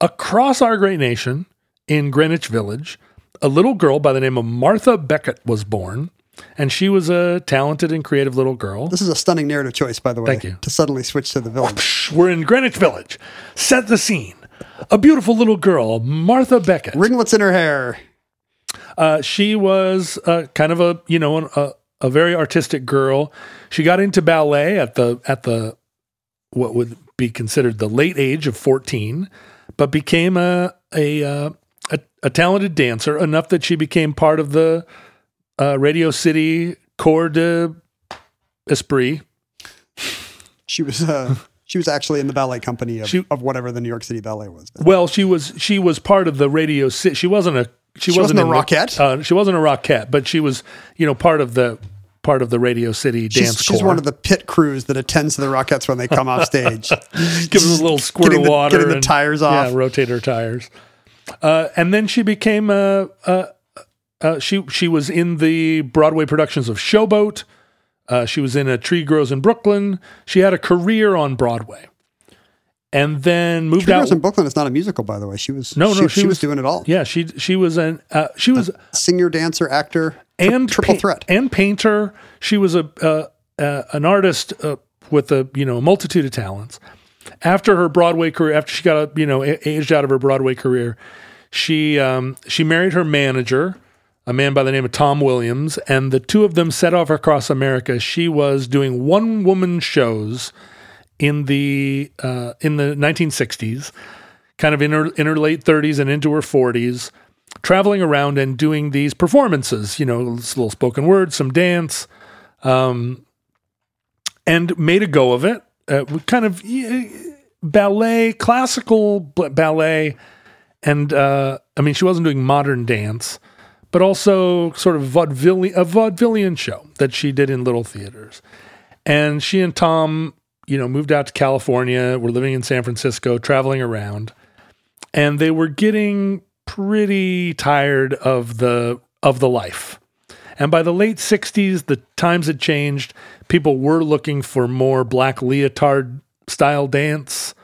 Across our great nation, in Greenwich Village, a little girl by the name of Martha Becket was born, and she was a talented and creative little girl. This is a stunning narrative choice, by the way. Thank you. To suddenly switch to the village. We're in Greenwich Village. Set the scene. A beautiful little girl, Martha Becket. Ringlets in her hair. Uh, she was uh, kind of a you know an, a a very artistic girl. She got into ballet at the at the what would be considered the late age of fourteen, but became a a uh, a, a talented dancer enough that she became part of the uh, Radio City Corps de Esprit. She was uh, she was actually in the ballet company of, She- of whatever the New York City Ballet was. Well, she was she was part of the Radio City. She wasn't a she, She wasn't a in the- Rockette? uh, she wasn't a rockette, but she was you know part of the part of the Radio City She's, dance she's corps. one of the pit crews that attends to the Rockettes when they come off stage. give them a little squirt Getting of the- water, getting the tires off. Yeah, rotate her tires. Uh, and then she became a, uh uh, she she was in the Broadway productions of Showboat. Uh, she was in A Tree Grows in Brooklyn. She had a career on Broadway, and then moved Tree out. Girls in Brooklyn is not a musical, by the way. She was no, no, she, she, was, doing it all. Yeah, she she was an uh, she was a Singer, dancer, actor, and triple pa- threat. and painter. She was a uh, uh, an artist uh, with a you know multitude of talents. After her Broadway career, after she got you know aged out of her Broadway career, she um, she married her manager, a man by the name of Tom Williams, and the two of them set off across America. She was doing one woman shows in the uh, in the 1960s, kind of in her in her late 30s and into her 40s, traveling around and doing these performances. You know, little spoken word, some dance, um, and made a go of it. Uh, kind of ballet, classical ballet, and uh, I mean, she wasn't doing modern dance, but also sort of a vaudevillian show that she did in little theaters. And she and Tom, you know, moved out to California. Were living in San Francisco, traveling around, and they were getting pretty tired of the of the life. And by the late 60s, the times had changed. People were looking for more black leotard style dance,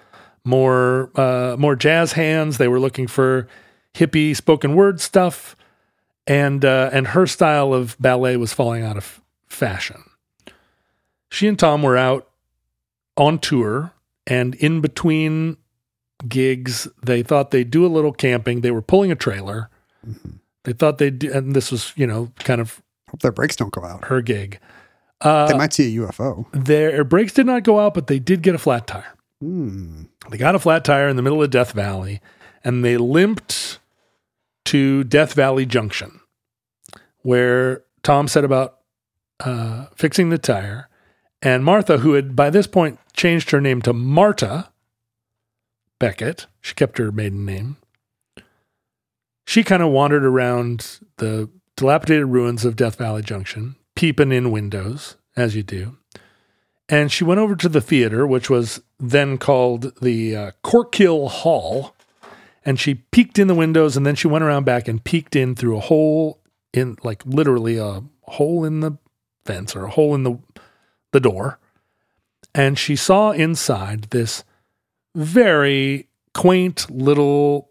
more uh, more jazz hands. They were looking for hippie spoken word stuff, and uh, and her style of ballet was falling out of fashion. She and Tom were out on tour, and in between gigs, they thought they'd do a little camping. They were pulling a trailer. They thought they'd, do, and this was, you know, kind of Hope their brakes don't go out. her gig. Uh, they might see a UFO. their brakes did not go out, but they did get a flat tire. Hmm. They got a flat tire in the middle of Death Valley, and they limped to Death Valley Junction, where Tom set about uh, fixing the tire. And Martha, who had by this point changed her name to Marta Becket, she kept her maiden name. She kind of wandered around the dilapidated ruins of Death Valley Junction, peeping in windows, as you do. And she went over to the theater, which was then called the uh, Corkill Hall. And she peeked in the windows and then she went around back and peeked in through a hole in, like literally a hole in the fence or a hole in the, the door. And she saw inside this very quaint little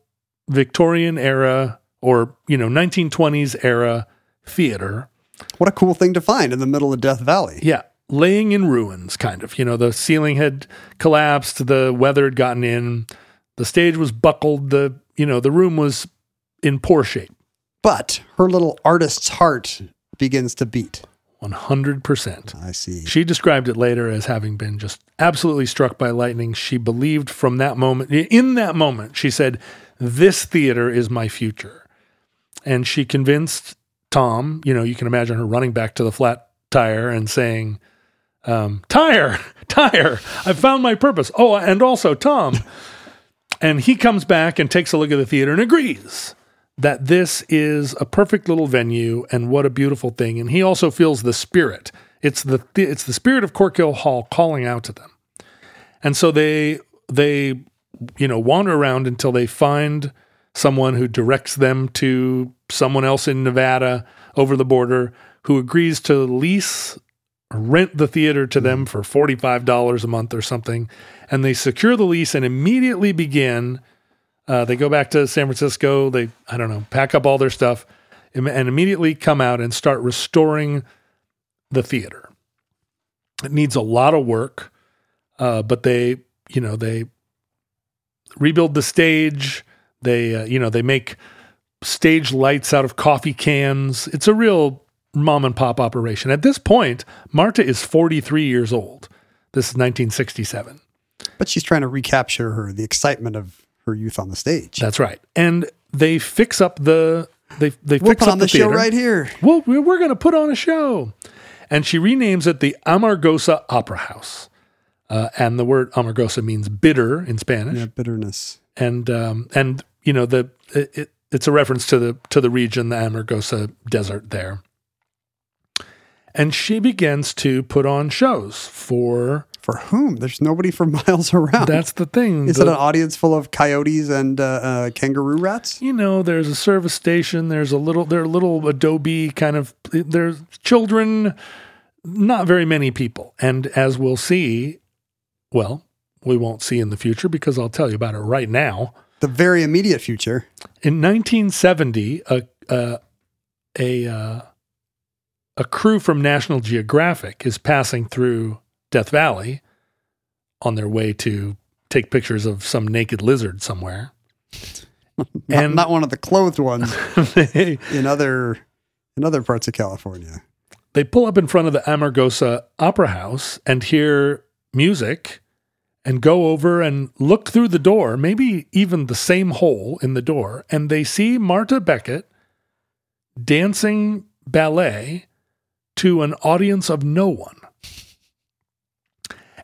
Victorian era or, you know, 1920s era theater. What a cool thing to find in the middle of Death Valley. Yeah. laying in ruins, kind of. You know, the ceiling had collapsed, the weather had gotten in, the stage was buckled, the you know, the room was in poor shape. But her little artist's heart begins to beat. 100%. I see. She described it later as having been just absolutely struck by lightning. She believed from that moment, in that moment, she said, This theater is my future. And she convinced Tom, you know, you can imagine her running back to the flat tire and saying, um, Tire, tire, I found my purpose. Oh, and also Tom. and he comes back and takes a look at the theater and agrees that this is a perfect little venue and what a beautiful thing. And he also feels the spirit. It's the it's the spirit of Corkill Hall calling out to them. And so they they you know wander around until they find someone who directs them to someone else in Nevada over the border who agrees to lease rent the theater to them hmm. for $45 a month or something and they secure the lease and immediately begin uh, they go back to San Francisco. They, I don't know, pack up all their stuff and, immediately come out and start restoring the theater. It needs a lot of work, uh, but they, you know, they rebuild the stage. They, uh, you know, they make stage lights out of coffee cans. It's a real mom and pop operation. At this point, Marta is 43 years old. This is 1967. But she's trying to recapture her the excitement of her youth on the stage. That's right. And they fix up the they they we'll fix put up on the, the show right here. Well, we- we're going to put on a show. And she renames it the Amargosa Opera House. Uh, and the word Amargosa means bitter in Spanish. Yeah, bitterness. And um, and you know the it, it, it's a reference to the to the region, the Amargosa Desert there. And she begins to put on shows for. For whom? There's nobody for miles around. That's the thing. Is the- it an audience full of coyotes and uh, uh, kangaroo rats? you know, there's a service station. There's a little, there are little Adobe kind of, there's children, not very many people. And as we'll see, well, we won't see in the future because I'll tell you about it right now. The very immediate future. In 1970, a, a, a, uh, a crew from National Geographic is passing through Death Valley on their way to take pictures of some naked lizard somewhere. Not, And- not one of the clothed ones they, in other in other parts of California. they pull up in front of the Amargosa Opera House and hear music and go over and look through the door, maybe even the same hole in the door, and they see Marta Becket dancing ballet to an audience of no one.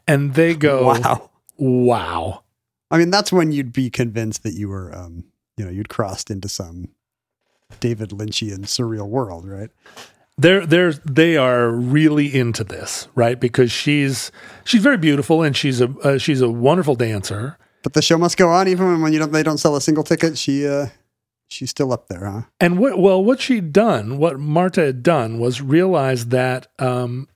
And they go, Wow. wow. I mean, that's when you'd be convinced that you were, um, you know, you'd crossed into some David Lynchian surreal world, right? they're they're they are really into this, right? Because she's she's very beautiful and she's a uh, she's a wonderful dancer. But the show must go on even when you don't they don't sell a single ticket. She uh, she's still up there, huh? And what well what she'd done, what Marta had done was realize that um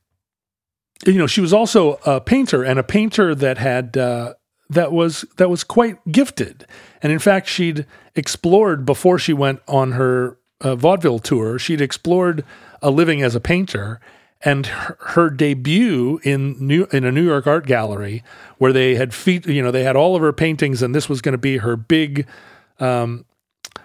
you know, she was also a painter and a painter that had uh that was that was quite gifted. And in fact, she'd explored before she went on her uh, vaudeville tour, she'd explored a living as a painter and her, her debut in New in a New York art gallery where they had feet, you know, they had all of her paintings and this was going to be her big um,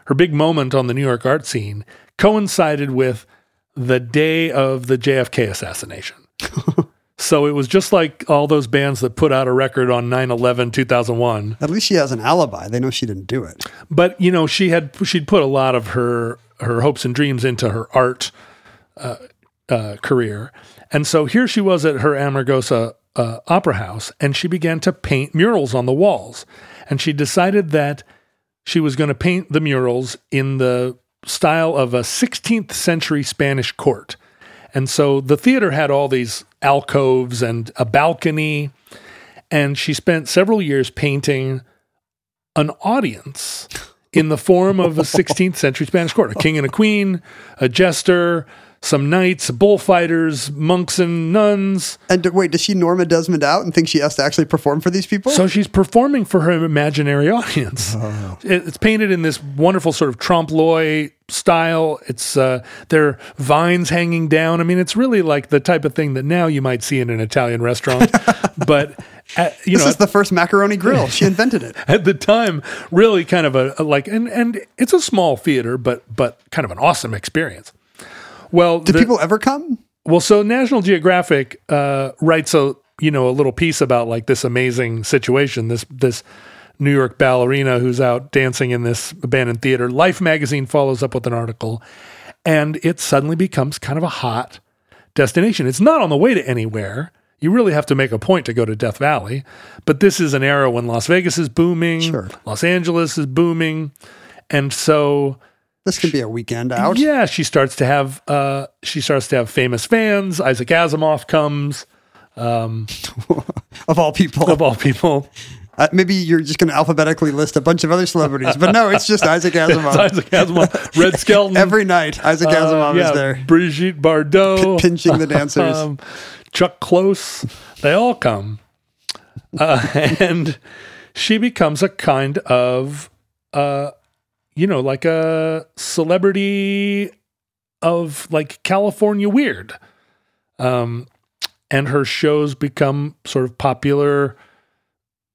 her big moment on the New York art scene coincided with the day of the JFK assassination. so it was just like all those bands that put out a record on 9/11 2001. At least she has an alibi. They know she didn't do it. But you know, she had she'd put a lot of her her hopes and dreams into her art uh, uh, career, and so here she was at her Amargosa uh, Opera House, and she began to paint murals on the walls, and she decided that she was going to paint the murals in the style of a 16th century Spanish court. And so the theater had all these alcoves and a balcony. And she spent several years painting an audience in the form of a 16th century Spanish court a king and a queen, a jester, some knights, bullfighters, monks, and nuns. And d- wait, does she Norma Desmond out and think she has to actually perform for these people? So she's performing for her imaginary audience. Oh. It- It's painted in this wonderful sort of trompe l'oeil style. It's uh, there are vines hanging down. I mean, it's really like the type of thing that now you might see in an Italian restaurant. but at, you this know, is the first macaroni grill. She invented it. at the time, really kind of a, a like, and and it's a small theater, but but kind of an awesome experience. Well, Do the- people ever come? well, so National Geographic uh, writes a you know a little piece about like this amazing situation. This this New York ballerina who's out dancing in this abandoned theater. Life magazine follows up with an article, and it suddenly becomes kind of a hot destination. It's not on the way to anywhere. You really have to make a point to go to Death Valley, but this is an era when Las Vegas is booming, Sure. Los Angeles is booming, and so This can be a weekend out. yeah, she starts to have uh, she starts to have famous fans. Isaac Asimov comes Um, Of all people. of all people. Uh, maybe you're just going to alphabetically list a bunch of other celebrities, but no, it's just Isaac It's Asimov. Isaac Asimov, Red Skelton, Every night, Isaac uh, Asimov yeah, is there. Brigitte Bardot, P- pinching the dancers. um, Chuck Close. They all come, uh, and she becomes a kind of, uh, you know, like a celebrity of like California weird. Um, and her shows become sort of popular,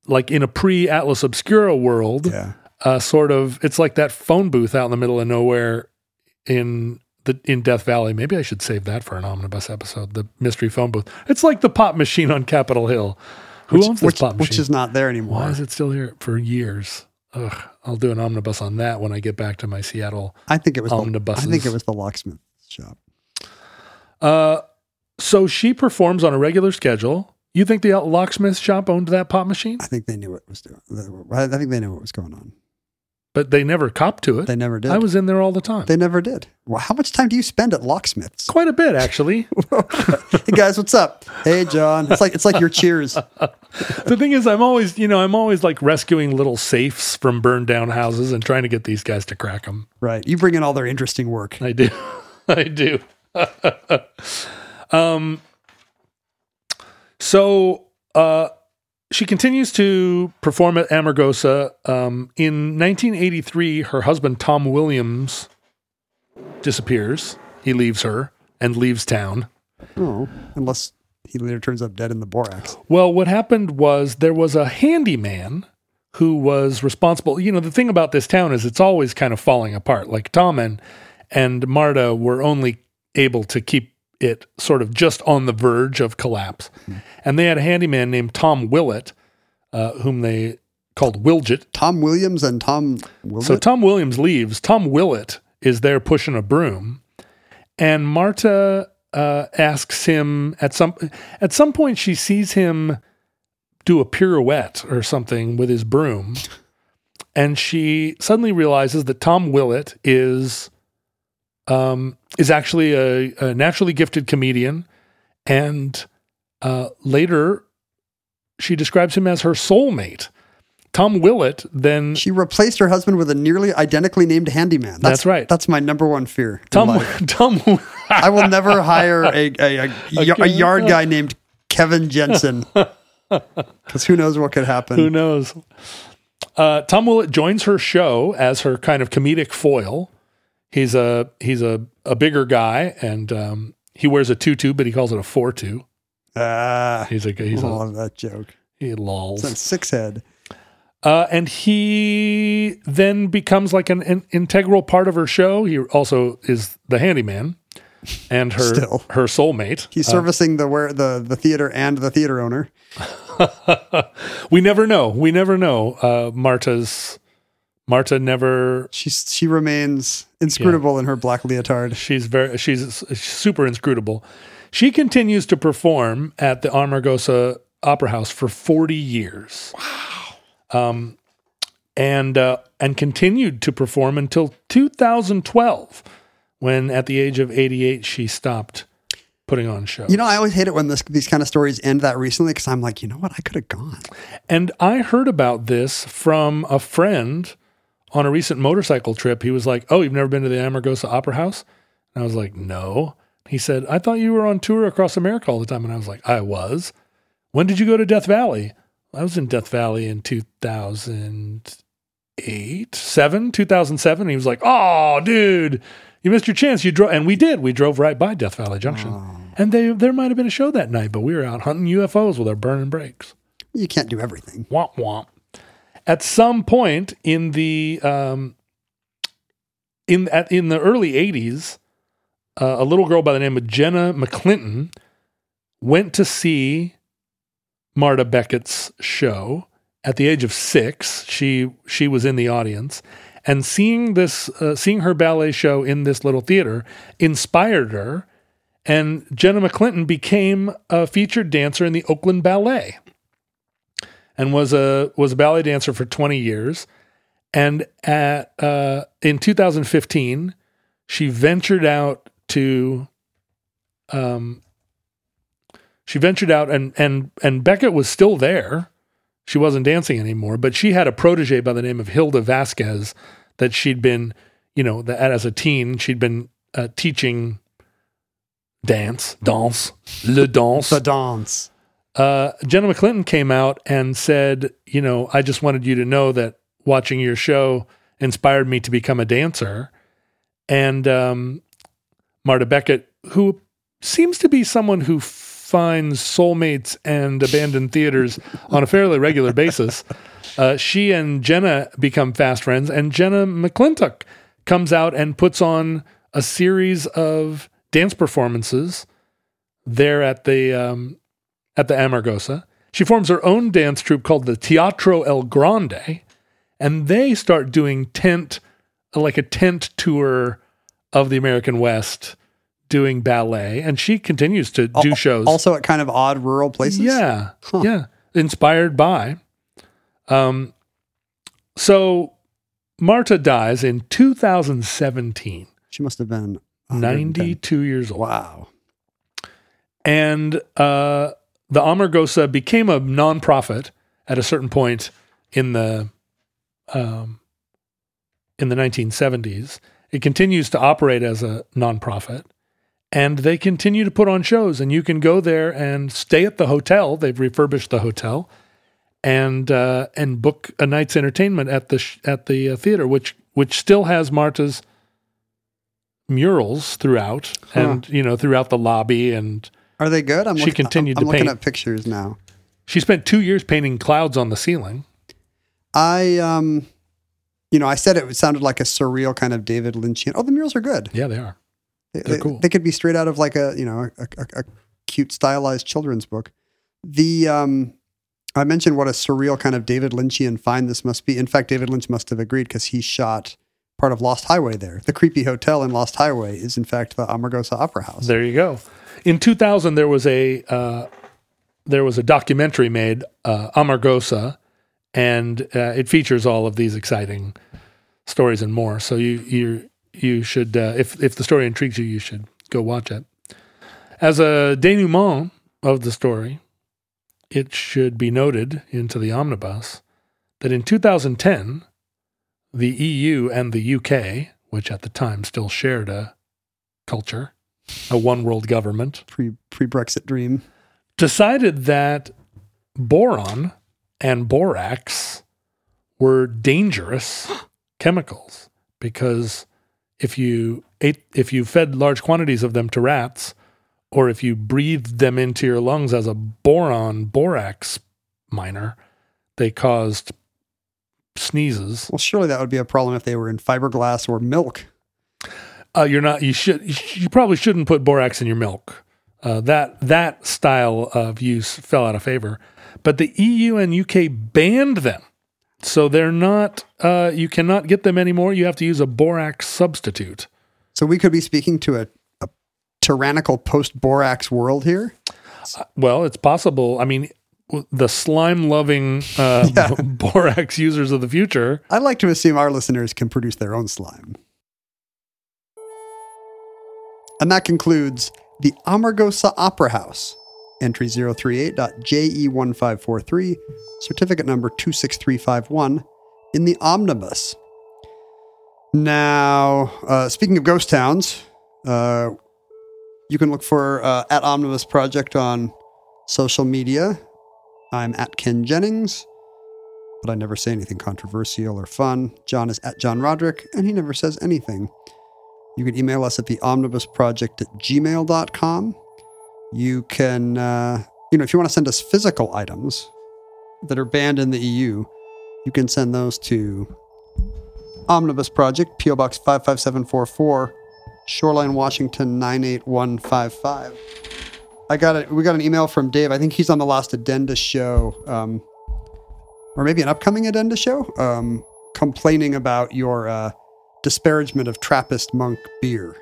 like in a pre Atlas Obscura world. Yeah. Uh, sort of, it's like that phone booth out in the middle of nowhere in the in Death Valley. Maybe I should save that for an omnibus episode. The mystery phone booth. It's like the pop machine on Capitol Hill. Who owns this which, pop machine? which is not there anymore. Why is it still here for years? Ugh, I'll do an omnibus on that when I get back to my Seattle. I think it was the, I think it was the locksmith shop. Uh, so she performs on a regular schedule. You think the locksmith shop owned that pop machine? I think they knew what was doing. I think they knew what was going on. But they never copped to it. They never did. I was in there all the time. They never did. Well, how much time do you spend at locksmiths? Quite a bit, actually. hey guys, what's up? Hey John. It's like it's like your cheers. the thing is, I'm always, you know, I'm always like rescuing little safes from burned down houses and trying to get these guys to crack them. Right. You bring in all their interesting work. I do. I do. um, so uh, she continues to perform at Amargosa. Um, in 1983, her husband, Tom Williams, disappears. He leaves her and leaves town. Oh, unless he later turns up dead in the borax. Well, what happened was there was a handyman who was responsible. You know, the thing about this town is it's always kind of falling apart. Like Tom and, and Marta were only able to keep it sort of just on the verge of collapse. And they had a handyman named Tom Willett, uh, whom they called Wilgett. Tom Williams and Tom Williams. So Tom Williams leaves. Tom Willett is there pushing a broom, and Marta uh, asks him at some at some point she sees him do a pirouette or something with his broom, and she suddenly realizes that Tom Willett is um, is actually a, a naturally gifted comedian, and uh, later she describes him as her soulmate. Tom Willett then she replaced her husband with a nearly identically named handyman. That's right. That's my number one fear. Tom. Tom I will never hire a a yard guy named Kevin Jensen. Because who knows what could happen. Who knows? Uh, Tom Willett joins her show as her kind of comedic foil. He's a he's a, a bigger guy and um, he wears a tutu, but he calls it a four two. Ah, He's a he's a that joke. he lolls. It's a six head. Uh, and he then becomes like an, an integral part of her show. He also is the handyman and her Still. her soulmate. He's servicing the where the the theater and the theater owner. We never know. We never know. Uh, Marta's Marta never She's she remains inscrutable in her black leotard. She's very she's super inscrutable. She continues to perform at the Amargosa Opera House for 40 years. Wow. Um and uh, and continued to perform until 2012 when at the age of 88 she stopped putting on shows. You know, I always hate it when this, these kind of stories end that recently because I'm like, you know what, I could have gone. And I heard about this from a friend on a recent motorcycle trip. He was like, "Oh, you've never been to the Amargosa Opera House?" And I was like, "No." He said, I thought you were on tour across America all the time. And I was like, I was. When did you go to Death Valley? I was in Death Valley in 2008, 7, 2007. He was like, Oh, dude, you missed your chance. You drove, and we did. We drove right by Death Valley Junction. And they, there might have been a show that night, but we were out hunting UFOs with our burning brakes. You can't do everything. Womp womp. At some point in the um, in at, in the early '80s, uh, a little girl by the name of Jenna McClintock went to see Marta Becket's show at the age of six. She she was in the audience, and seeing this uh, seeing her ballet show in this little theater inspired her. And Jenna McClintock became a featured dancer in the Oakland Ballet and was a was a ballet dancer for 20 years. And at uh, in 2015, she ventured out to um she ventured out and and and Becket was still there. She wasn't dancing anymore, but she had a protege by the name of Hilda Vasquez that she'd been, you know, that as a teen she'd been uh, teaching dance, dance, le dance The dance. Uh, Jenna McClintock came out and said, you know, I just wanted you to know that watching your show inspired me to become a dancer. And um, Marta Becket, who seems to be someone who finds soulmates and abandoned theaters on a fairly regular basis, uh, she and Jenna become fast friends. And Jenna McClintock comes out and puts on a series of dance performances there at the um, at the Amargosa. She forms her own dance troupe called the Teatro El Grande, and they start doing tent, like a tent tour of the American West, doing ballet. And she continues to do shows. Also at kind of odd rural places. Yeah, Huh. yeah, inspired by. Um, so Marta dies in 2017, She must have been 92 years old. Wow. and uh, the Amargosa became a nonprofit at a certain point in the um, in the 1970s. It continues to operate as a nonprofit, and they continue to put on shows. And you can go there and stay at the hotel. They've refurbished the hotel, and uh, and book a night's entertainment at the sh- at the uh, theater, which which still has Marta's murals throughout, and you know throughout the lobby and. Are they good? I'm She looking, continued I'm, I'm to looking paint. at pictures now. She spent two years painting clouds on the ceiling. I um you know, I said it sounded like a surreal kind of David Lynchian. Oh, the murals are good. Yeah, they are. They, They're they- cool. they could be straight out of like a, you know, a, a, a cute stylized children's book. The um I mentioned what a surreal kind of David Lynchian find this must be. In fact, David Lynch must have agreed because he shot part of Lost Highway there. The creepy hotel in Lost Highway is in fact the Amargosa Opera House. There you go. In 2000, there was a uh, there was a documentary made, uh, Amargosa, and uh, it features all of these exciting stories and more. So you you you should uh, if if the story intrigues you, you should go watch it. As a denouement of the story, it should be noted into the omnibus that in 2010, the EU and the UK, which at the time still shared a culture, a one world government, Pre Brexit dream. decided that boron and borax were dangerous chemicals because if you ate if you fed large quantities of them to rats or if you breathed them into your lungs as a boron borax miner they caused sneezes Well, surely that would be a problem if they were in fiberglass or milk. Uh, you're not you should you probably shouldn't put borax in your milk uh, that that style of use fell out of favor but the EU and UK banned them so they're not uh, you cannot get them anymore you have to use a borax substitute So we could be speaking to a, a tyrannical post borax world here. well it's possible i mean the slime loving uh, Yeah. borax users of the future I'd like to assume our listeners can produce their own slime. And that concludes the Amargosa Opera House, entry 038.JE1543, certificate number 26351, in the Omnibus. Now, uh, speaking of ghost towns, uh, You can look for uh, at Omnibus Project on social media. I'm at Ken Jennings, but I never say anything controversial or fun. John is at John Roderick, and he never says anything. You can email us at the omnibus project at gmail.com. You can, uh, you know, if you want to send us physical items that are banned in the EU, you can send those to Omnibus Project, P.O. Box 55744, Shoreline, Washington 98155. I got it. We got an email from Dave. I think he's on the last Addenda show, um, or maybe an upcoming Addenda show, um, complaining about your uh, disparagement of Trappist monk beer.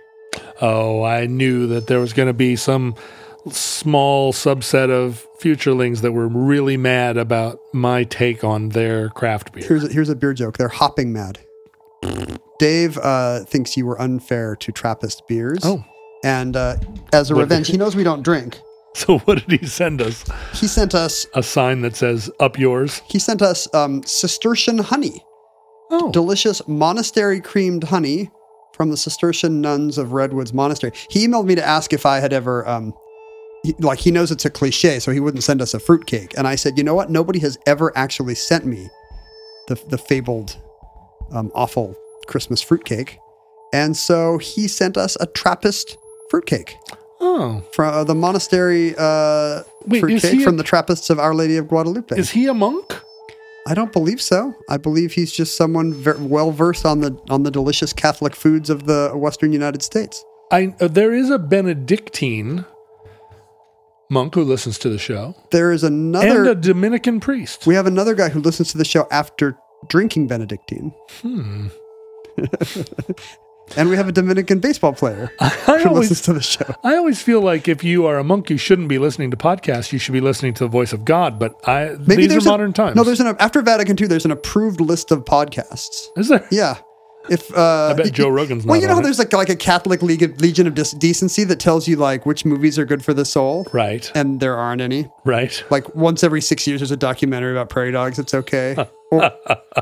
Oh, I knew that there was going to be some small subset of futurelings that were really mad about my take on their craft beer. Here's a, here's a beer joke. They're hopping mad. Dave uh, thinks you were unfair to Trappist beers. Oh. And uh, as a What- revenge, he knows we don't drink. So what did he send us? He sent us A sign that says "Up yours." he sent us um, Cistercian honey, Oh, delicious monastery creamed honey from the Cistercian nuns of Redwoods Monastery. He emailed me to ask if I had ever um, he, like he knows it's a cliche, so he wouldn't send us a fruitcake. And I said, you know what? Nobody has ever actually sent me the the fabled um, awful Christmas fruitcake, and so he sent us a Trappist fruitcake oh, from uh, the monastery uh, Wait, fruitcake he a- from the Trappists of Our Lady of Guadalupe. is he a monk? I don't believe so. I believe he's just someone ver- well versed on the on the delicious Catholic foods of the Western United States. I uh, there is a Benedictine monk who listens to the show, There is another and a Dominican priest. we have another guy who listens to the show after drinking Benedictine, Hmm. and we have a Dominican baseball player I who listens always, to the show. I always feel like if you are a monk, you shouldn't be listening to podcasts. You should be listening to the voice of God. But I, these are a- modern times. No, there's an after Vatican II. There's an approved list of podcasts. is there? Yeah. If uh, I bet Joe Rogan's Well, you know, there's like like a Catholic League of Legion of Decency that tells you like which movies are good for the soul, Right, and there aren't any. right. like once every six years there's a documentary about prairie dogs it's okay or,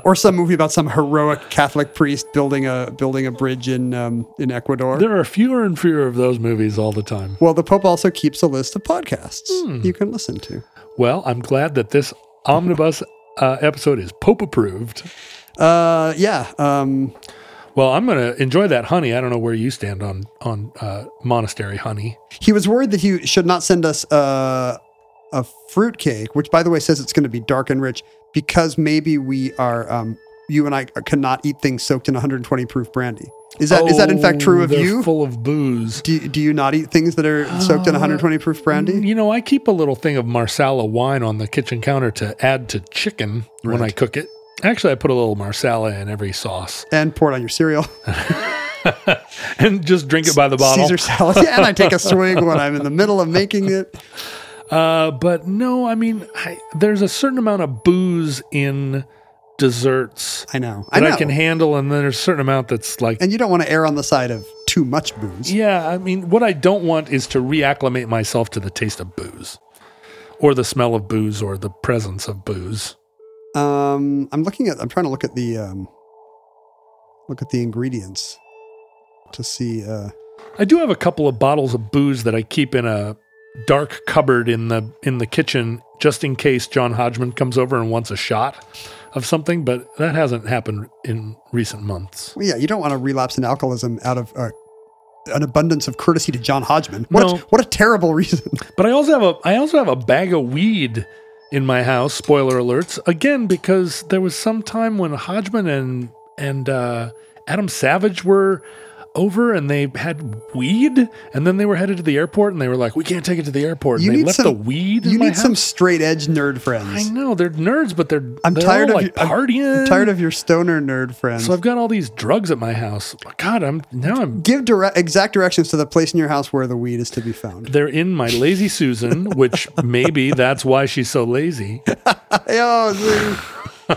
or some movie about some heroic catholic priest building a building a bridge in um, in ecuador There are fewer and fewer of those movies all the time. well the pope also keeps a list of podcasts Hmm. you can listen to Well, I'm glad that this omnibus uh, episode is Pope approved. Uh yeah um Well, I'm going to enjoy that honey. I don't know where you stand on on uh, monastery honey. he was worried that he should not send us uh, a fruit cake which by the way says it's going to be dark and rich because maybe we are um you and i cannot eat things soaked in 120 proof brandy is that is that in fact true Oh, of you Full of booze. do, do you not eat things that are soaked in 120 proof brandy You know, I keep a little thing of Marsala wine on the kitchen counter to add to chicken when I cook it. Actually, I put a little Marsala in every sauce and pour it on your cereal. and just drink it by the bottle. Caesar salad. Yeah, and I take a swig when I'm in the middle of making it. Uh, but no, I mean, I, there's a certain amount of booze in desserts I know. I that I, know. can handle, and then there's a certain amount that's like, and you don't want to err on the side of too much booze. yeah. I mean, what I don't want is to reacclimate myself to the taste of booze, or the smell of booze, or the presence of booze. Um, I'm looking at. I'm trying to look at the um, look at the ingredients to see. Uh, I do have a couple of bottles of booze that I keep in a dark cupboard in the in the kitchen just in case John Hodgman comes over and wants a shot of something, but that hasn't happened in recent months. well, yeah, you don't want to relapse in alcoholism out of uh, an abundance of courtesy to John Hodgman. What No. a, what a terrible reason. But I also have a I also have a bag of weed in my house. Spoiler alerts again because there was some time when Hodgman and and uh, Adam Savage were over and they had weed, and then they were headed to the airport and they were like, "We can't take it to the airport." And You they need left some the weed. In You need some straight edge nerd friends. I know they're nerds, but they're I'm they're tired of like you- I'm partying. Tired of your stoner nerd friends. So I've got all these drugs at my house. God, I'm now I'm Give direct, exact directions to the place in your house where the weed is to be found. they're in my lazy Susan, which maybe that's why she's so lazy. oh,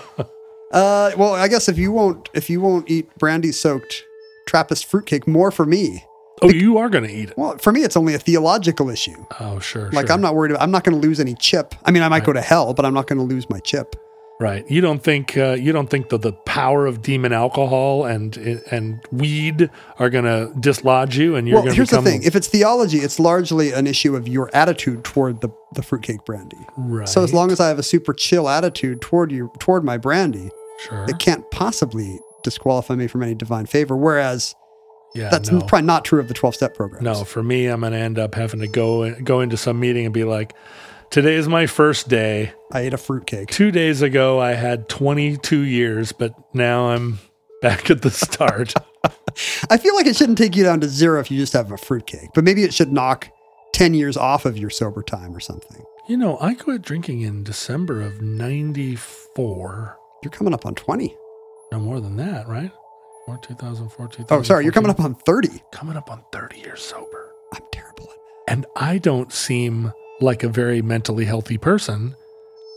uh, well, I guess if you won't, if you won't eat brandy soaked Trappist fruitcake, more for me. Oh, you are going to eat it. Well, for me, it's only a theological issue. Oh, sure. Like sure. I'm not worried. About, I'm not going to lose any chip. I mean, I might go to hell, but I'm not going to lose my chip. Right. You don't think uh, you don't think that the power of demon alcohol and and weed are going to dislodge you, and you're Well, going to here's become the thing: if it's theology, it's largely an issue of your attitude toward the the fruitcake brandy. right. So as long as I have a super chill attitude toward you toward my brandy, sure, it can't possibly disqualify me from any divine favor. Whereas yeah, that's no. probably not true of the twelve step program. No, for me, I'm going to end up having to go go into some meeting and be like, "Today is my first day. I ate a fruitcake. Two days ago, I had 22 years, but now I'm back at the start." I feel like it shouldn't take you down to zero if you just have a fruitcake, but maybe it should knock ten years off of your sober time or something. you know, I quit drinking in December of '94. You're coming up on twenty. No more than that, right? Or 2004, Oh, sorry, you're coming up on thirty. coming up on 30 years sober. I'm terrible at And I don't seem like a very mentally healthy person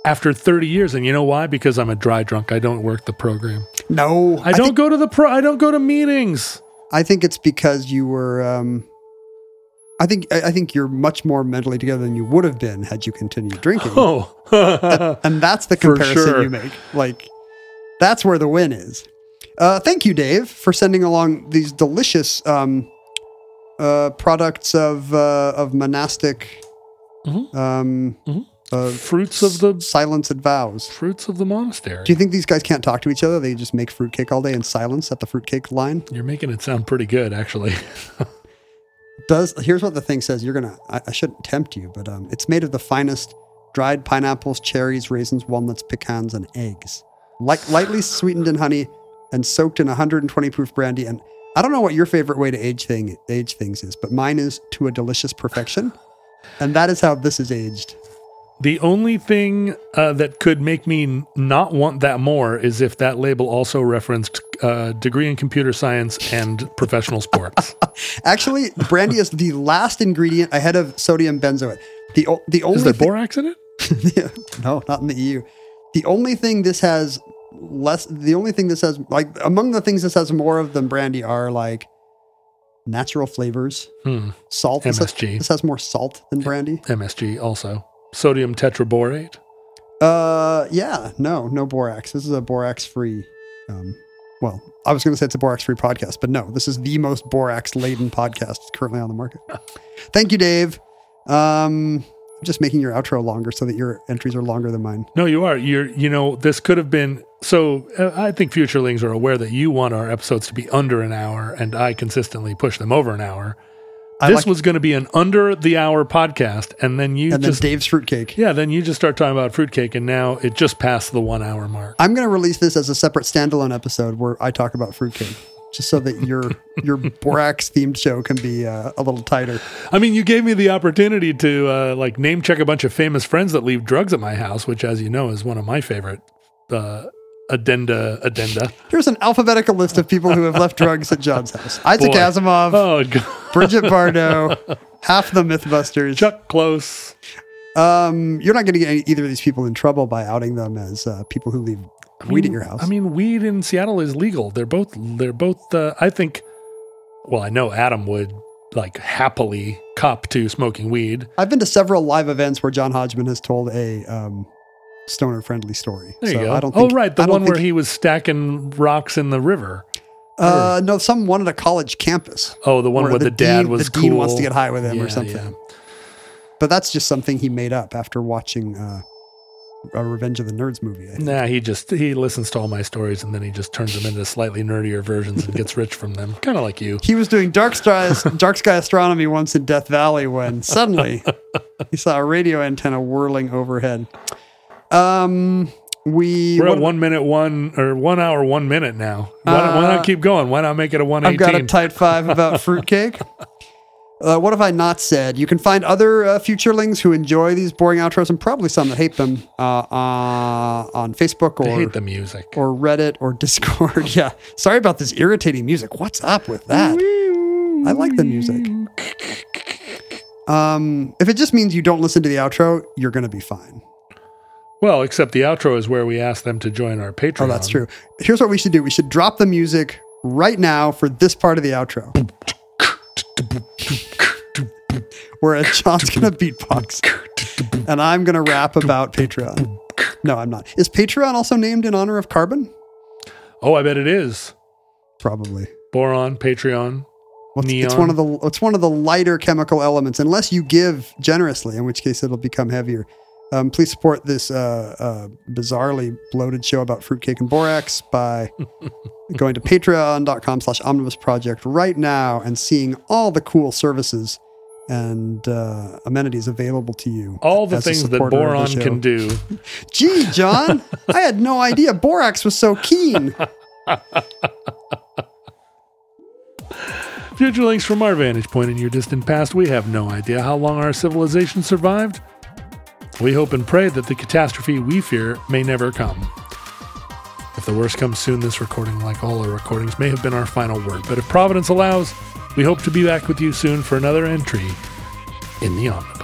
after 30 years. And you know why? Because I'm a dry drunk. I don't work the program. No, I don't think, go to the pro. I don't go to meetings. I think it's because you were. Um, I think I I think you're much more mentally together than you would have been had you continued drinking. Oh, and that's the comparison sure. you make. Like, that's where the win is. Uh, thank you, Dave, for sending along these delicious um, uh, products of uh, of monastic Mhm. um, Mhm. uh, fruits of the silenced vows. fruits of the monastery. Do you think these guys can't talk to each other? They just make fruitcake all day in silence at the fruitcake line. You're making it sound pretty good, actually. Does here's what the thing says. You're gonna. I, I shouldn't tempt you, but um, it's made of the finest dried pineapples, cherries, raisins, walnuts, pecans, and eggs. Like lightly sweetened in honey and soaked in 120 proof brandy. And I don't know what your favorite way to age thing age things is, but mine is to a delicious perfection. And that is how this is aged. The only thing uh, that could make me not want that more is if that label also referenced uh, degree in computer science and professional sports. Actually, brandy is the last ingredient ahead of sodium benzoate. The the only Is there thing- borax in it? no, not in the EU. The only thing this has less, the only thing that says like, among the things that says more of than brandy are like natural flavors, Hmm. salt. This has, MSG. this has more salt than brandy. MSG also. Sodium tetraborate. Uh, yeah, no, no borax. This is a borax free. Um, well, I was going to say it's a borax free podcast, but no, this is the most borax laden podcast currently on the market. Thank you, Dave. Um, I'm just making your outro longer so that your entries are longer than mine. No, you are. You're. You know, this could have been. So uh, I think futurelings are aware that you want our episodes to be under an hour, and I consistently push them over an hour. I this like- was going to be an under the hour podcast, and then you And then just Dave's fruitcake. yeah, then you just start talking about fruitcake, and now it just passed the one hour mark. I'm going to release this as a separate standalone episode where I talk about fruitcake, just so that your your borax themed show can be uh, a little tighter. I mean, you gave me the opportunity to uh, like name check a bunch of famous friends that leave drugs at my house, which, as you know, is one of my favorite uh, addenda addenda. Here's an alphabetical list of people who have left drugs at John's house: Isaac Boy. Asimov, Oh, God. Bridget Bardot, half the MythBusters. Chuck Close. Um, you're not going to get any, either of these people in trouble by outing them as uh, people who leave weed at your house. I mean, weed in Seattle is legal. They're both. They're both. Uh, I think. Well, I know Adam would like happily cop to smoking weed. I've been to several live events where John Hodgman has told a um, stoner friendly story. There So you go. I don't oh, right, the one where think- he was stacking rocks in the river. Uh, no, some one at a college campus. Oh, the one where, the, dad dean, was the cool. dean wants to get high with him Yeah, or something. yeah. But that's just something he made up after watching uh, a Revenge of the Nerds movie. Think. Nah, he just he listens to all my stories and then he just turns them into slightly nerdier versions and gets rich from them. Kind of like you. He was doing dark sky, dark sky astronomy once in Death Valley when suddenly he saw a radio antenna whirling overhead. Um, we We're at one minute one or one hour one minute now. Why, not- why Uh, not keep going? Why not make it a one I've got a tight five about fruitcake. Uh, what have I not said? You can find other uh, futurelings who enjoy these boring outros and probably some that hate them uh, uh, on Facebook or hate the music. or Reddit or Discord. yeah. Sorry about this irritating music. What's up with that? I like the music. Um, if it just means you don't listen to the outro, you're going to be fine. Well, except the outro is where we ask them to join our Patreon. Oh, that's true. Here's what we should do we should drop the music right now for this part of the outro. Whereas John's going to beatbox and I'm going to rap about Patreon. No, I'm not. Is Patreon also named in honor of carbon? Oh, I bet it is. Probably. Boron, Patreon. Well, it's, it's one of the it's one of the lighter chemical elements, unless you give generously, in which case it'll become heavier. Um, please support this uh, uh, bizarrely bloated show about fruitcake and borax by going to patreon.com slash omnibus project right now and seeing all the cool services and uh, amenities available to you. All the things that boron can do. Gee, John, I had no idea borax was so keen. Futurelings from our vantage point in your distant past. We have no idea how long our civilization survived. We hope and pray that the catastrophe we fear may never come. If the worst comes soon, this recording, like all our recordings, may have been our final word. But if Providence allows, we hope to be back with you soon for another entry in the Omnibus.